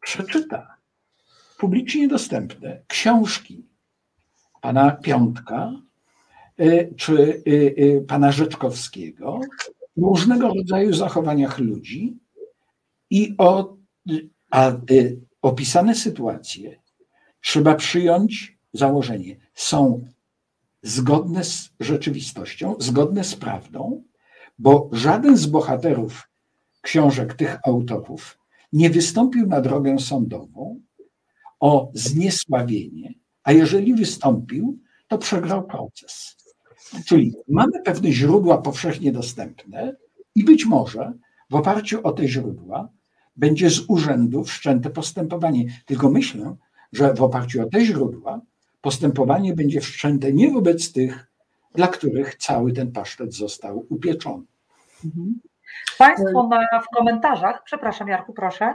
przeczyta publicznie dostępne książki pana Piątka y, czy y, y, pana Rzeczkowskiego różnego rodzaju zachowaniach ludzi i o, a, opisane sytuacje. Trzeba przyjąć założenie, są zgodne z rzeczywistością, zgodne z prawdą, bo żaden z bohaterów książek tych autorów nie wystąpił na drogę sądową o zniesławienie, a jeżeli wystąpił, to przegrał proces. Czyli mamy pewne źródła powszechnie dostępne i być może w oparciu o te źródła będzie z urzędu wszczęte postępowanie. Tylko myślę, że w oparciu o te źródła postępowanie będzie wszczęte nie wobec tych, dla których cały ten pasztet został upieczony. Mhm. Państwo na, w komentarzach, przepraszam Jarku, proszę.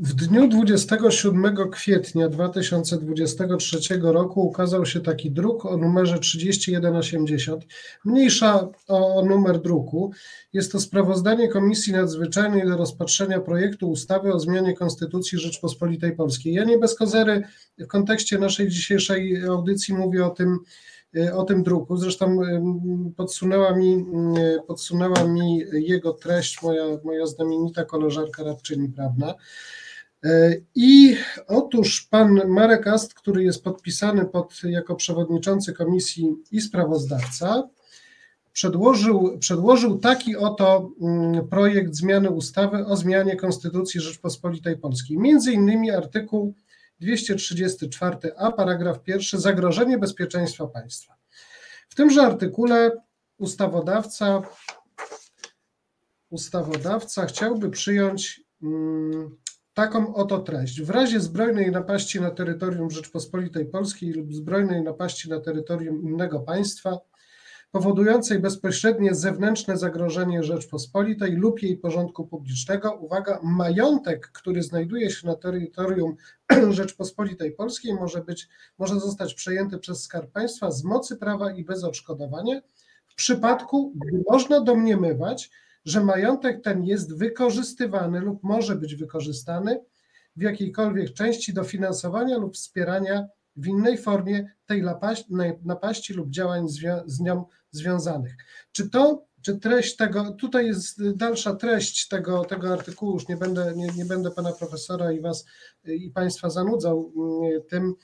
Y, w dniu 27 kwietnia 2023 roku ukazał się taki druk o numerze 3180. Mniejsza o, numer druku. Jest to sprawozdanie Komisji Nadzwyczajnej do rozpatrzenia projektu ustawy o zmianie Konstytucji Rzeczpospolitej Polskiej. Ja nie bez kozery w kontekście naszej dzisiejszej audycji mówię o tym, o tym druku. Zresztą podsunęła mi, podsunęła mi jego treść moja, moja znamienita koleżanka radczyni prawna. E, I otóż pan Marek Ast, który jest podpisany pod, jako przewodniczący komisji i sprawozdawca, przedłożył, przedłożył taki oto mm, projekt zmiany ustawy o zmianie Konstytucji Rzeczpospolitej Polskiej. Między innymi artykuł 234a, paragraf pierwszy, zagrożenie bezpieczeństwa państwa. W tymże artykule ustawodawca, ustawodawca chciałby przyjąć hmm, taką oto treść. W razie zbrojnej napaści na terytorium Rzeczpospolitej Polskiej lub zbrojnej napaści na terytorium innego państwa, powodującej bezpośrednie zewnętrzne zagrożenie Rzeczpospolitej lub jej porządku publicznego, uwaga, majątek, który znajduje się na terytorium Rzeczpospolitej Polskiej może być, może zostać przejęty przez Skarb Państwa z mocy prawa i bez odszkodowania w przypadku, gdy można domniemywać, że majątek ten jest wykorzystywany lub może być wykorzystany w jakiejkolwiek części do finansowania lub wspierania w innej formie tej napaści lub działań z nią związanych. Czy to, czy treść tego, tutaj jest dalsza treść tego, tego artykułu, już nie będę, nie, nie będę pana profesora i was i państwa zanudzał mm, tym,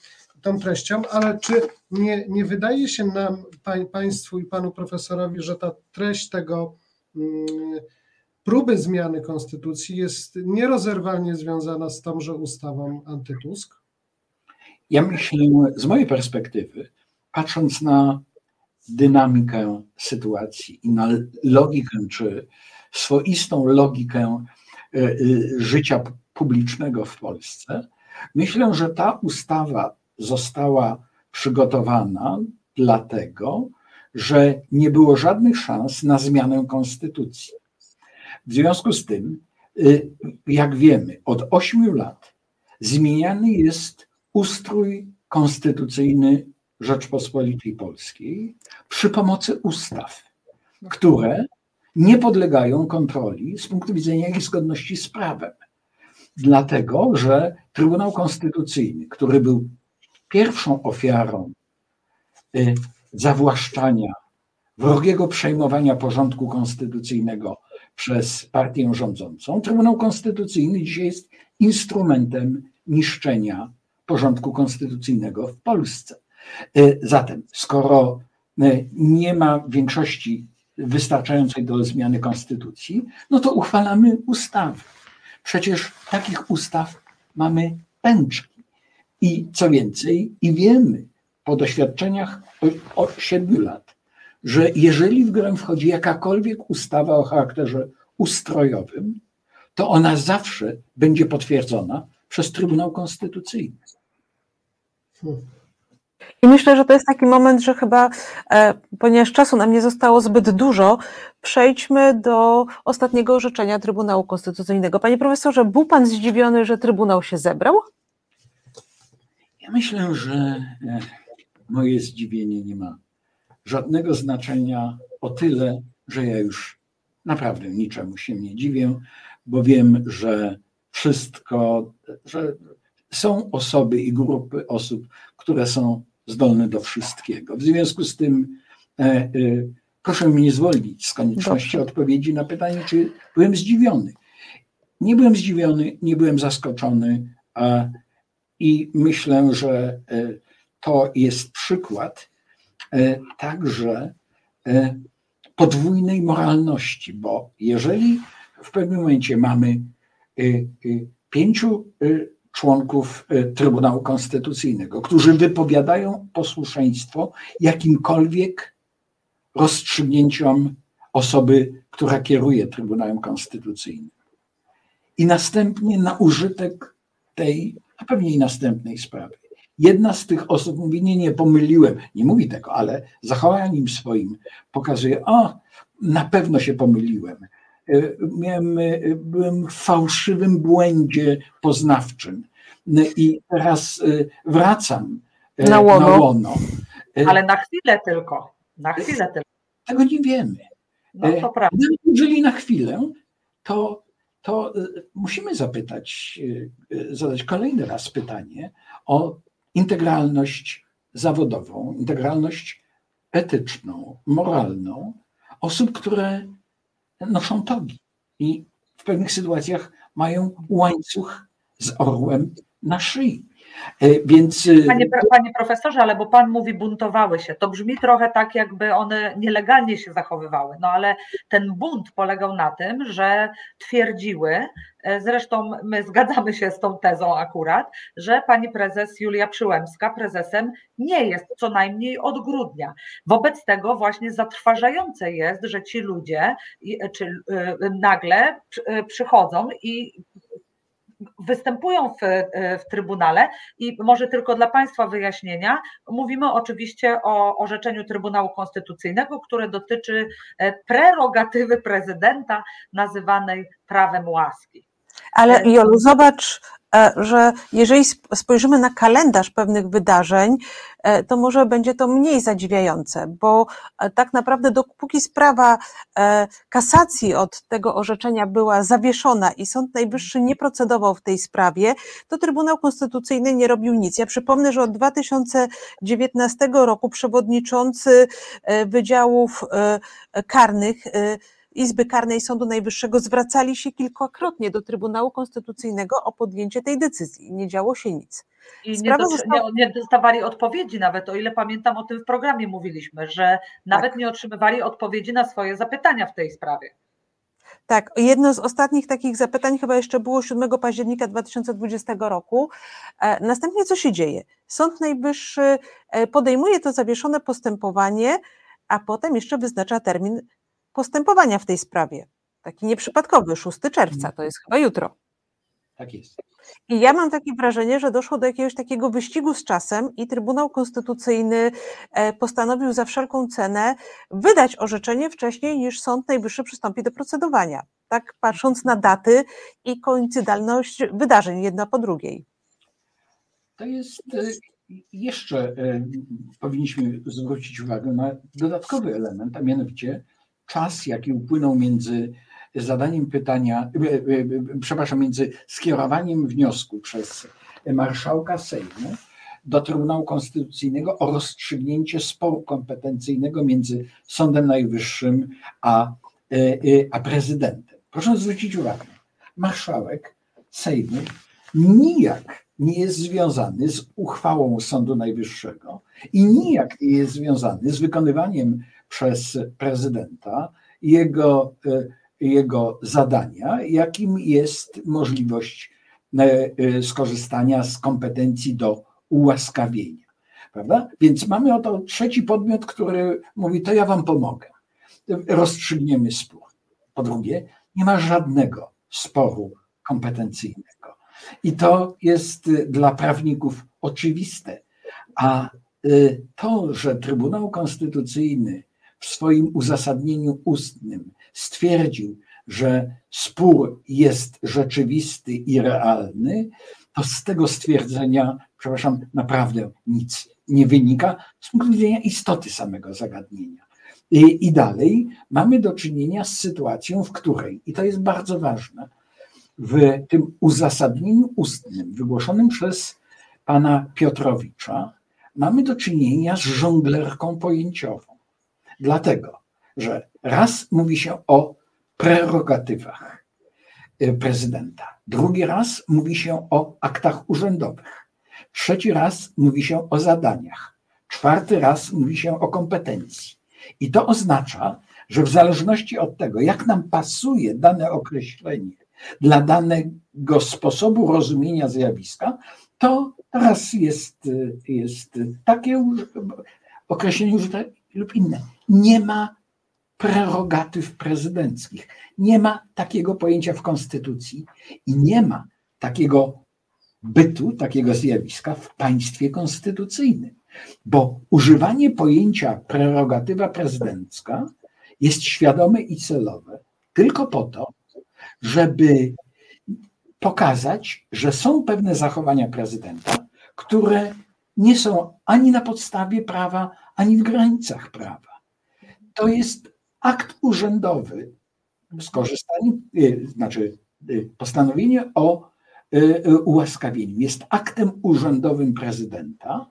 tą treścią, ale czy nie, nie wydaje się nam, państwu i panu profesorowi, że ta treść tego próby zmiany konstytucji jest nierozerwalnie związana z tąże ustawą antytusk? Ja myślę, z mojej perspektywy, patrząc na dynamikę sytuacji i na logikę, czy swoistą logikę e, e, życia publicznego w Polsce, myślę, że ta ustawa została przygotowana dlatego, że nie było żadnych szans na zmianę konstytucji. W związku z tym, y, jak wiemy, od ośmiu lat zmieniany jest ustrój konstytucyjny Rzeczpospolitej Polskiej przy pomocy ustaw, które nie podlegają kontroli z punktu widzenia ich zgodności z prawem. Dlatego, że Trybunał Konstytucyjny, który był pierwszą ofiarą y, zawłaszczania, wrogiego przejmowania porządku konstytucyjnego przez partię rządzącą, Trybunał Konstytucyjny dzisiaj jest instrumentem niszczenia porządku konstytucyjnego w Polsce. Y, zatem, skoro y, nie ma większości wystarczającej do zmiany konstytucji, no to uchwalamy ustawy. Przecież takich ustaw mamy pęczki. I co więcej, i wiemy po doświadczeniach od siedmiu lat, że jeżeli w grę wchodzi jakakolwiek ustawa o charakterze ustrojowym, to ona zawsze będzie potwierdzona przez Trybunał Konstytucyjny. I myślę, że to jest taki moment, że chyba, e, ponieważ czasu nam nie zostało zbyt dużo, przejdźmy do ostatniego orzeczenia Trybunału Konstytucyjnego. Panie profesorze, był pan zdziwiony, że Trybunał się zebrał? Ja myślę, że e, moje zdziwienie nie ma żadnego znaczenia o tyle, że ja już naprawdę niczemu się nie dziwię, bo wiem, że wszystko, że są osoby i grupy osób, które są zdolne do wszystkiego. W związku z tym e, e, proszę mnie nie zwolnić z konieczności Dobrze. odpowiedzi na pytanie, czy byłem zdziwiony. Nie byłem zdziwiony, nie byłem zaskoczony a, i myślę, że e, to jest przykład e, także e, podwójnej moralności, bo jeżeli w pewnym momencie mamy e, pięciu członków Trybunału Konstytucyjnego, którzy wypowiadają posłuszeństwo jakimkolwiek rozstrzygnięciom osoby, która kieruje Trybunałem Konstytucyjnym. I następnie na użytek tej, a pewnie i następnej sprawy, Jedna z tych osób mówi, nie, nie, pomyliłem. Nie mówi tego, ale zachowaniem swoim pokazuje, o, na pewno się pomyliłem. E, miałem, e, byłem w fałszywym błędzie poznawczym i teraz e, wracam na łono. Na łono. Ale na chwilę tylko. Na chwilę tylko. Tego nie wiemy. No to prawda. Jeżeli na chwilę, to, to musimy zapytać, zadać kolejny raz pytanie o integralność zawodową, integralność etyczną, moralną osób, które noszą togi i w pewnych sytuacjach mają łańcuch z orłem na szyi. E, więc... E, panie, panie profesorze, ale bo pan mówi buntowały się, to brzmi trochę tak, jakby one nielegalnie się zachowywały. No ale ten bunt polegał na tym, że twierdziły, e, zresztą my zgadzamy się z tą tezą akurat, że pani prezes Julia Przyłębska prezesem nie jest co najmniej od grudnia. Wobec tego właśnie zatrważające jest, że ci ludzie czy nagle przychodzą i występują w, w Trybunale i może tylko dla Państwa wyjaśnienia, mówimy oczywiście o orzeczeniu Trybunału Konstytucyjnego, które dotyczy e, prerogatywy prezydenta nazywanej prawem łaski. Ale Jolu, zobacz, E, że jeżeli spojrzymy na kalendarz pewnych wydarzeń, e, to może będzie to mniej zadziwiające, bo e, tak naprawdę dopóki sprawa kasacji od tego orzeczenia była zawieszona i Sąd Najwyższy nie procedował w tej sprawie, to Trybunał Konstytucyjny nie robił nic. Ja przypomnę, że od 2019 roku przewodniczący Wydziałów Karnych Izby Karnej Sądu Najwyższego zwracali się kilkakrotnie do Trybunału Konstytucyjnego o podjęcie tej decyzji nie działo się nic. I nie, do, została... nie, nie, dostawali odpowiedzi nawet, o ile pamiętam, o tym w programie mówiliśmy, że nawet tak. nie otrzymywali odpowiedzi na swoje zapytania w tej sprawie. Tak, jedno z ostatnich takich zapytań chyba jeszcze było 7 października 2020 roku. E, następnie co się dzieje? Sąd Najwyższy e, podejmuje to zawieszone postępowanie, a potem jeszcze wyznacza termin postępowania w tej sprawie. Taki nieprzypadkowy, 6 czerwca, to jest chyba jutro. Tak jest. I ja mam takie wrażenie, że doszło do jakiegoś takiego wyścigu z czasem i Trybunał Konstytucyjny e, postanowił za wszelką cenę wydać orzeczenie wcześniej niż Sąd Najwyższy przystąpi do procedowania. Tak patrząc na daty i koincydalność wydarzeń jedna po drugiej. To jest e, jeszcze e, powinniśmy zwrócić uwagę na dodatkowy element, a mianowicie czas, jaki upłynął między zadaniem pytania, e, e, przepraszam, między skierowaniem wniosku przez marszałka Sejmu do Trybunału Konstytucyjnego o rozstrzygnięcie sporu kompetencyjnego między Sądem Najwyższym a, e, a prezydentem. Proszę zwrócić uwagę, marszałek Sejmu nijak nie jest związany z uchwałą Sądu Najwyższego i nijak nie jest związany z wykonywaniem przez prezydenta jego jego zadania, jakim jest możliwość e, e, skorzystania z kompetencji do ułaskawienia. Prawda? Więc mamy oto trzeci podmiot, który mówi: To ja wam pomogę. Rozstrzygniemy spór. Po drugie, nie ma żadnego sporu kompetencyjnego. I to jest dla prawników oczywiste. A e, to, że Trybunał Konstytucyjny w swoim uzasadnieniu ustnym stwierdził, że spór jest rzeczywisty i realny, to z tego stwierdzenia, przepraszam, naprawdę nic nie wynika z punktu widzenia istoty samego zagadnienia. I, I, dalej mamy do czynienia z sytuacją, w której, i to jest bardzo ważne, w tym uzasadnieniu ustnym wygłoszonym przez pana Piotrowicza, mamy do czynienia z żonglerką pojęciową. Dlatego, że raz mówi się o prerogatywach y, prezydenta, drugi raz mówi się o aktach urzędowych, trzeci raz mówi się o zadaniach, czwarty raz mówi się o kompetencji. I to oznacza, że w zależności od tego, jak nam pasuje dane określenie dla danego sposobu rozumienia zjawiska, to raz jest, y, jest takie określenie użyte lub inne. Nie ma prerogatyw prezydenckich. Nie ma takiego pojęcia w Konstytucji i nie ma takiego bytu, takiego zjawiska w państwie konstytucyjnym, bo używanie pojęcia prerogatywa prezydencka jest świadome i celowe tylko po to, żeby pokazać, że są pewne zachowania prezydenta, które nie są ani na podstawie prawa, ani w granicach prawa. To jest akt urzędowy, skorzystanie, y, znaczy y, postanowienie o y, ułaskawieniu jest aktem urzędowym prezydenta,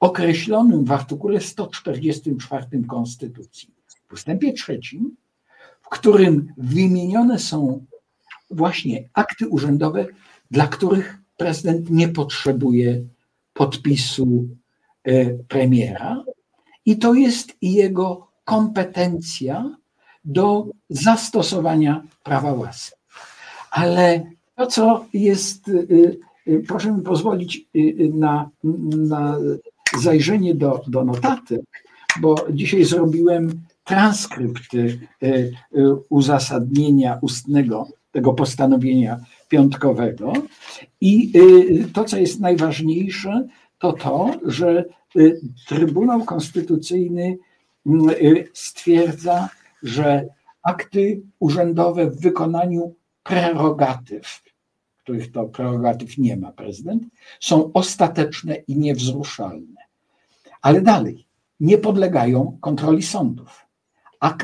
określonym w artykule 144 Konstytucji, w ustępie trzecim, w którym wymienione są właśnie akty urzędowe, dla których prezydent nie potrzebuje podpisu premiera, i to jest jego kompetencja do zastosowania prawa łaski. Ale to, co jest, y, y, proszę mi pozwolić na, na zajrzenie do, do notatek, bo dzisiaj zrobiłem transkrypt uzasadnienia ustnego tego postanowienia piątkowego. I to, co jest najważniejsze, to to, że Trybunał Konstytucyjny Y, stwierdza, że akty urzędowe w wykonaniu prerogatyw, których to prerogatyw nie ma prezydent, są ostateczne i niewzruszalne. Ale dalej, nie podlegają kontroli sądów.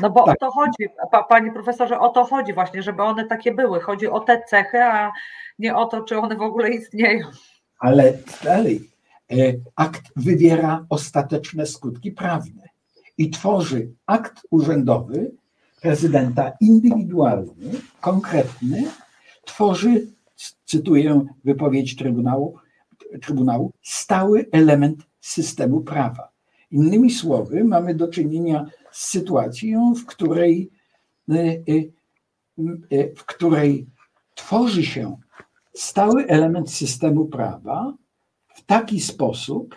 No bo tak, o to chodzi, panie profesorze, o to chodzi właśnie, żeby one takie były. Chodzi o te cechy, a nie o to, czy one w ogóle istnieją. Ale dalej, e, akt wywiera ostateczne skutki prawne i tworzy akt urzędowy prezydenta indywidualny, konkretny, tworzy, cytuję wypowiedź Trybunału, Trybunału, stały element systemu prawa. Innymi słowy, mamy do czynienia z sytuacją, w której y, y, w której tworzy się stały element systemu prawa w taki sposób,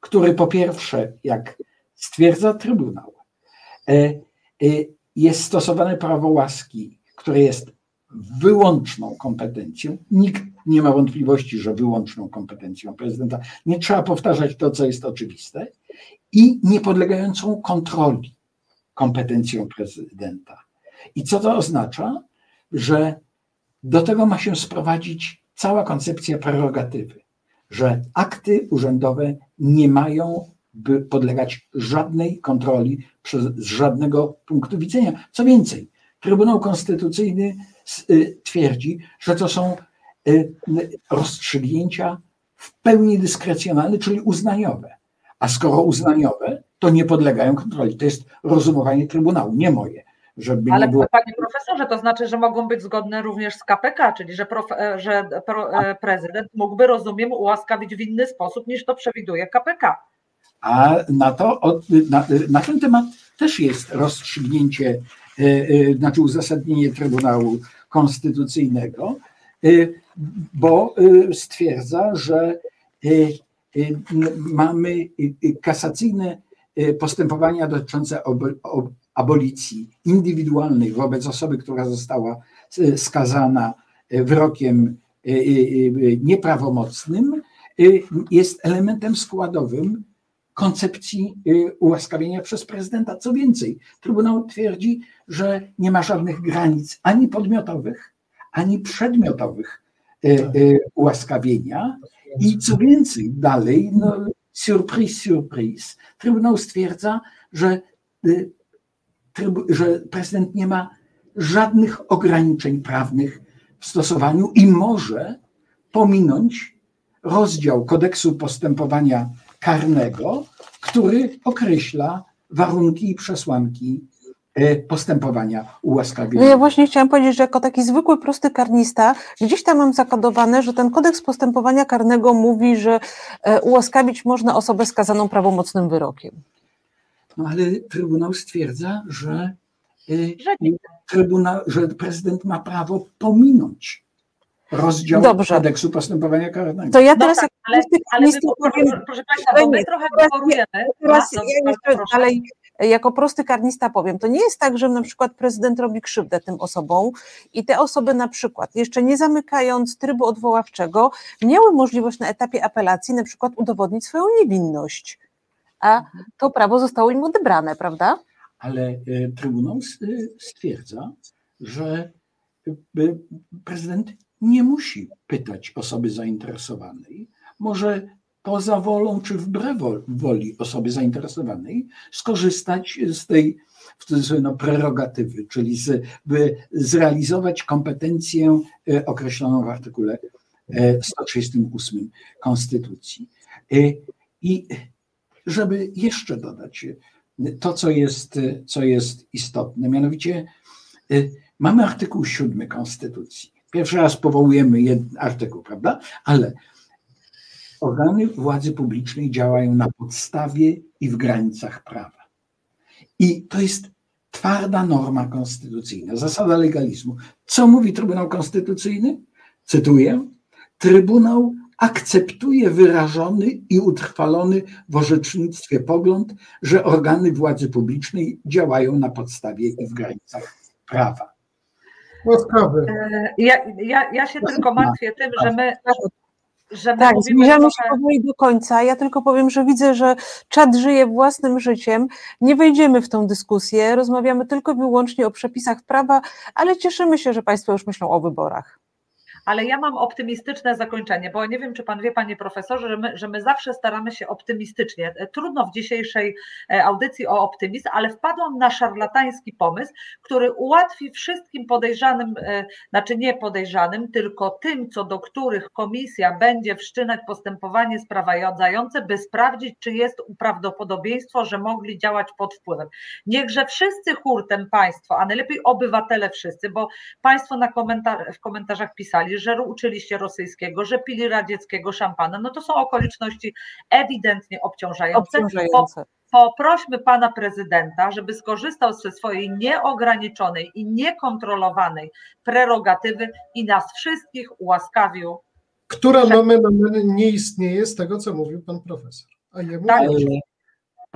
który po pierwsze, jak stwierdza Trybunał, jest stosowane prawo łaski, które jest wyłączną kompetencją. Nikt nie ma wątpliwości, że wyłączną kompetencją prezydenta. Nie trzeba powtarzać to, co jest oczywiste. I niepodlegającą kontroli kompetencją prezydenta. I co to oznacza? Że do tego ma się sprowadzić cała koncepcja prerogatywy, że akty urzędowe nie mają by podlegać żadnej kontroli przez, z żadnego punktu widzenia. Co więcej, Trybunał Konstytucyjny y, twierdzi, że to są y, rozstrzygnięcia w pełni dyskrecjonalne, czyli uznaniowe. A skoro uznaniowe, to nie podlegają kontroli. To jest rozumowanie Trybunału, nie moje. Żeby Ale nie było... panie profesorze, to znaczy, że mogą być zgodne również z KPK, czyli że, prof, e, że pro, e, prezydent mógłby, rozumiem, ułaskawić w inny sposób niż to przewiduje KPK. A na, to, na, na ten temat też jest rozstrzygnięcie, e, znaczy uzasadnienie Trybunału Konstytucyjnego, bo stwierdza, że mamy kasacyjne postępowania dotyczące abolicji indywidualnej wobec osoby, która została skazana wyrokiem nieprawomocnym, jest elementem składowym koncepcji ułaskawienia przez prezydenta. Co więcej, Trybunał twierdzi, że nie ma żadnych granic ani podmiotowych, ani przedmiotowych ułaskawienia. I co więcej, dalej, no, surprise, surprise, Trybunał stwierdza, że że prezydent nie ma żadnych ograniczeń prawnych w stosowaniu i może pominąć rozdział kodeksu postępowania karnego, który określa warunki i przesłanki postępowania ułaskawienia. No ja właśnie chciałam powiedzieć, że jako taki zwykły, prosty karnista, gdzieś tam mam zakodowane, że ten kodeks postępowania karnego mówi, że e, ułaskawić można osobę skazaną prawomocnym wyrokiem. No ale Trybunał stwierdza, że, y, trybunał, że prezydent ma prawo pominąć rozdział Dobrze. kodeksu postępowania karnego. To ja no teraz no tak, ale, ale my, powiem, proszę Państwa, bo my trochę ja jeszcze dalej jako prosty karnista powiem, to nie jest tak, że na przykład prezydent robi krzywdę tym osobom i te osoby na przykład, jeszcze nie zamykając trybu odwoławczego, miały możliwość na etapie apelacji na przykład udowodnić swoją niewinność a to prawo zostało im odebrane, prawda? Ale e, Trybunał e, stwierdza, że e, prezydent nie musi pytać osoby zainteresowanej. Może poza wolą czy wbrew woli osoby zainteresowanej skorzystać z tej w cudzysłowie no, prerogatywy, czyli z, by zrealizować kompetencję określoną w artykule 138 Konstytucji. I żeby jeszcze dodać to, co jest, co jest istotne. Mianowicie mamy artykuł 7 Konstytucji. Pierwszy raz powołujemy jeden artykuł, prawda? Ale organy władzy publicznej działają na podstawie i w granicach prawa. I to jest twarda norma konstytucyjna, zasada legalizmu. Co mówi Trybunał Konstytucyjny? Cytuję: Trybunał akceptuje wyrażony i utrwalony w orzecznictwie pogląd, że organy władzy publicznej działają na podstawie i w granicach prawa. E, ja, ja, ja się tylko martwię tym, że my że my tak, zbliżamy się powoli do końca. Ja tylko powiem, że widzę, że czat żyje własnym życiem. Nie wejdziemy w tą dyskusję, rozmawiamy tylko i wyłącznie o przepisach prawa, ale cieszymy się, że Państwo już myślą o wyborach ale ja mam optymistyczne zakończenie, bo nie wiem, czy pan wie, panie profesorze, że my, że my zawsze staramy się optymistycznie. Trudno w dzisiejszej e, audycji o optymizm, ale wpadłam na szarlatański pomysł, który ułatwi wszystkim podejrzanym, e, znaczy nie podejrzanym, tylko tym, co do których komisja będzie wszczynać postępowanie sprowadzające, by sprawdzić, czy jest prawdopodobieństwo, że mogli działać pod wpływem. Niechże wszyscy hurtem państwo, a najlepiej obywatele wszyscy, bo państwo na komentar w komentarzach pisali, że uczyliście rosyjskiego, że pili radzieckiego szampana, no to są okoliczności ewidentnie obciążające. obciążające. poprośmy pana prezydenta, żeby skorzystał ze swojej nieograniczonej i niekontrolowanej prerogatywy i nas wszystkich ułaskawił. Która nomen omen nie istnieje z tego, co mówił pan profesor. A jemu Tak.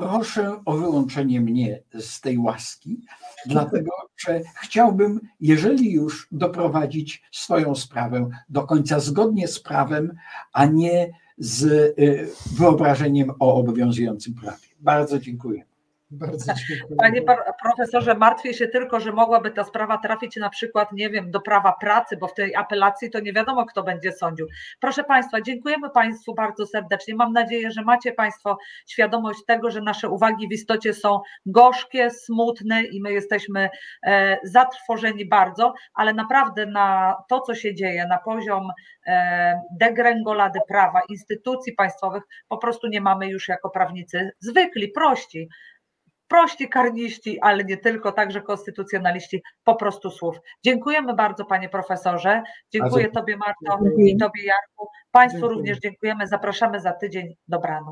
Proszę o wyłączenie mnie z tej łaski, dlatego że chciałbym, jeżeli już doprowadzić swoją sprawę do końca zgodnie z prawem, a nie z y, wyobrażeniem o obowiązującym prawie. Bardzo dziękuję. Bardzo dziękuję. Panie profesorze, martwię się tylko, że mogłaby ta sprawa trafić na przykład, nie wiem, do prawa pracy, bo w tej apelacji to nie wiadomo, kto będzie sądził. Proszę Państwa, dziękujemy Państwu bardzo serdecznie. Mam nadzieję, że macie Państwo świadomość tego, że nasze uwagi w istocie są gorzkie, smutne i my jesteśmy e, zatrwożeni bardzo, ale naprawdę na to, co się dzieje, na poziom e, degrengolady prawa, instytucji państwowych, po prostu nie mamy już jako prawnicy zwykli, prości prości karniści, ale nie tylko, także konstytucjonaliści, po prostu słów. Dziękujemy bardzo panie profesorze, dziękuję tobie Marto dziękuję. i tobie Jarku. Państwu Dziękuję. również dziękujemy, zapraszamy za tydzień, dobranoc.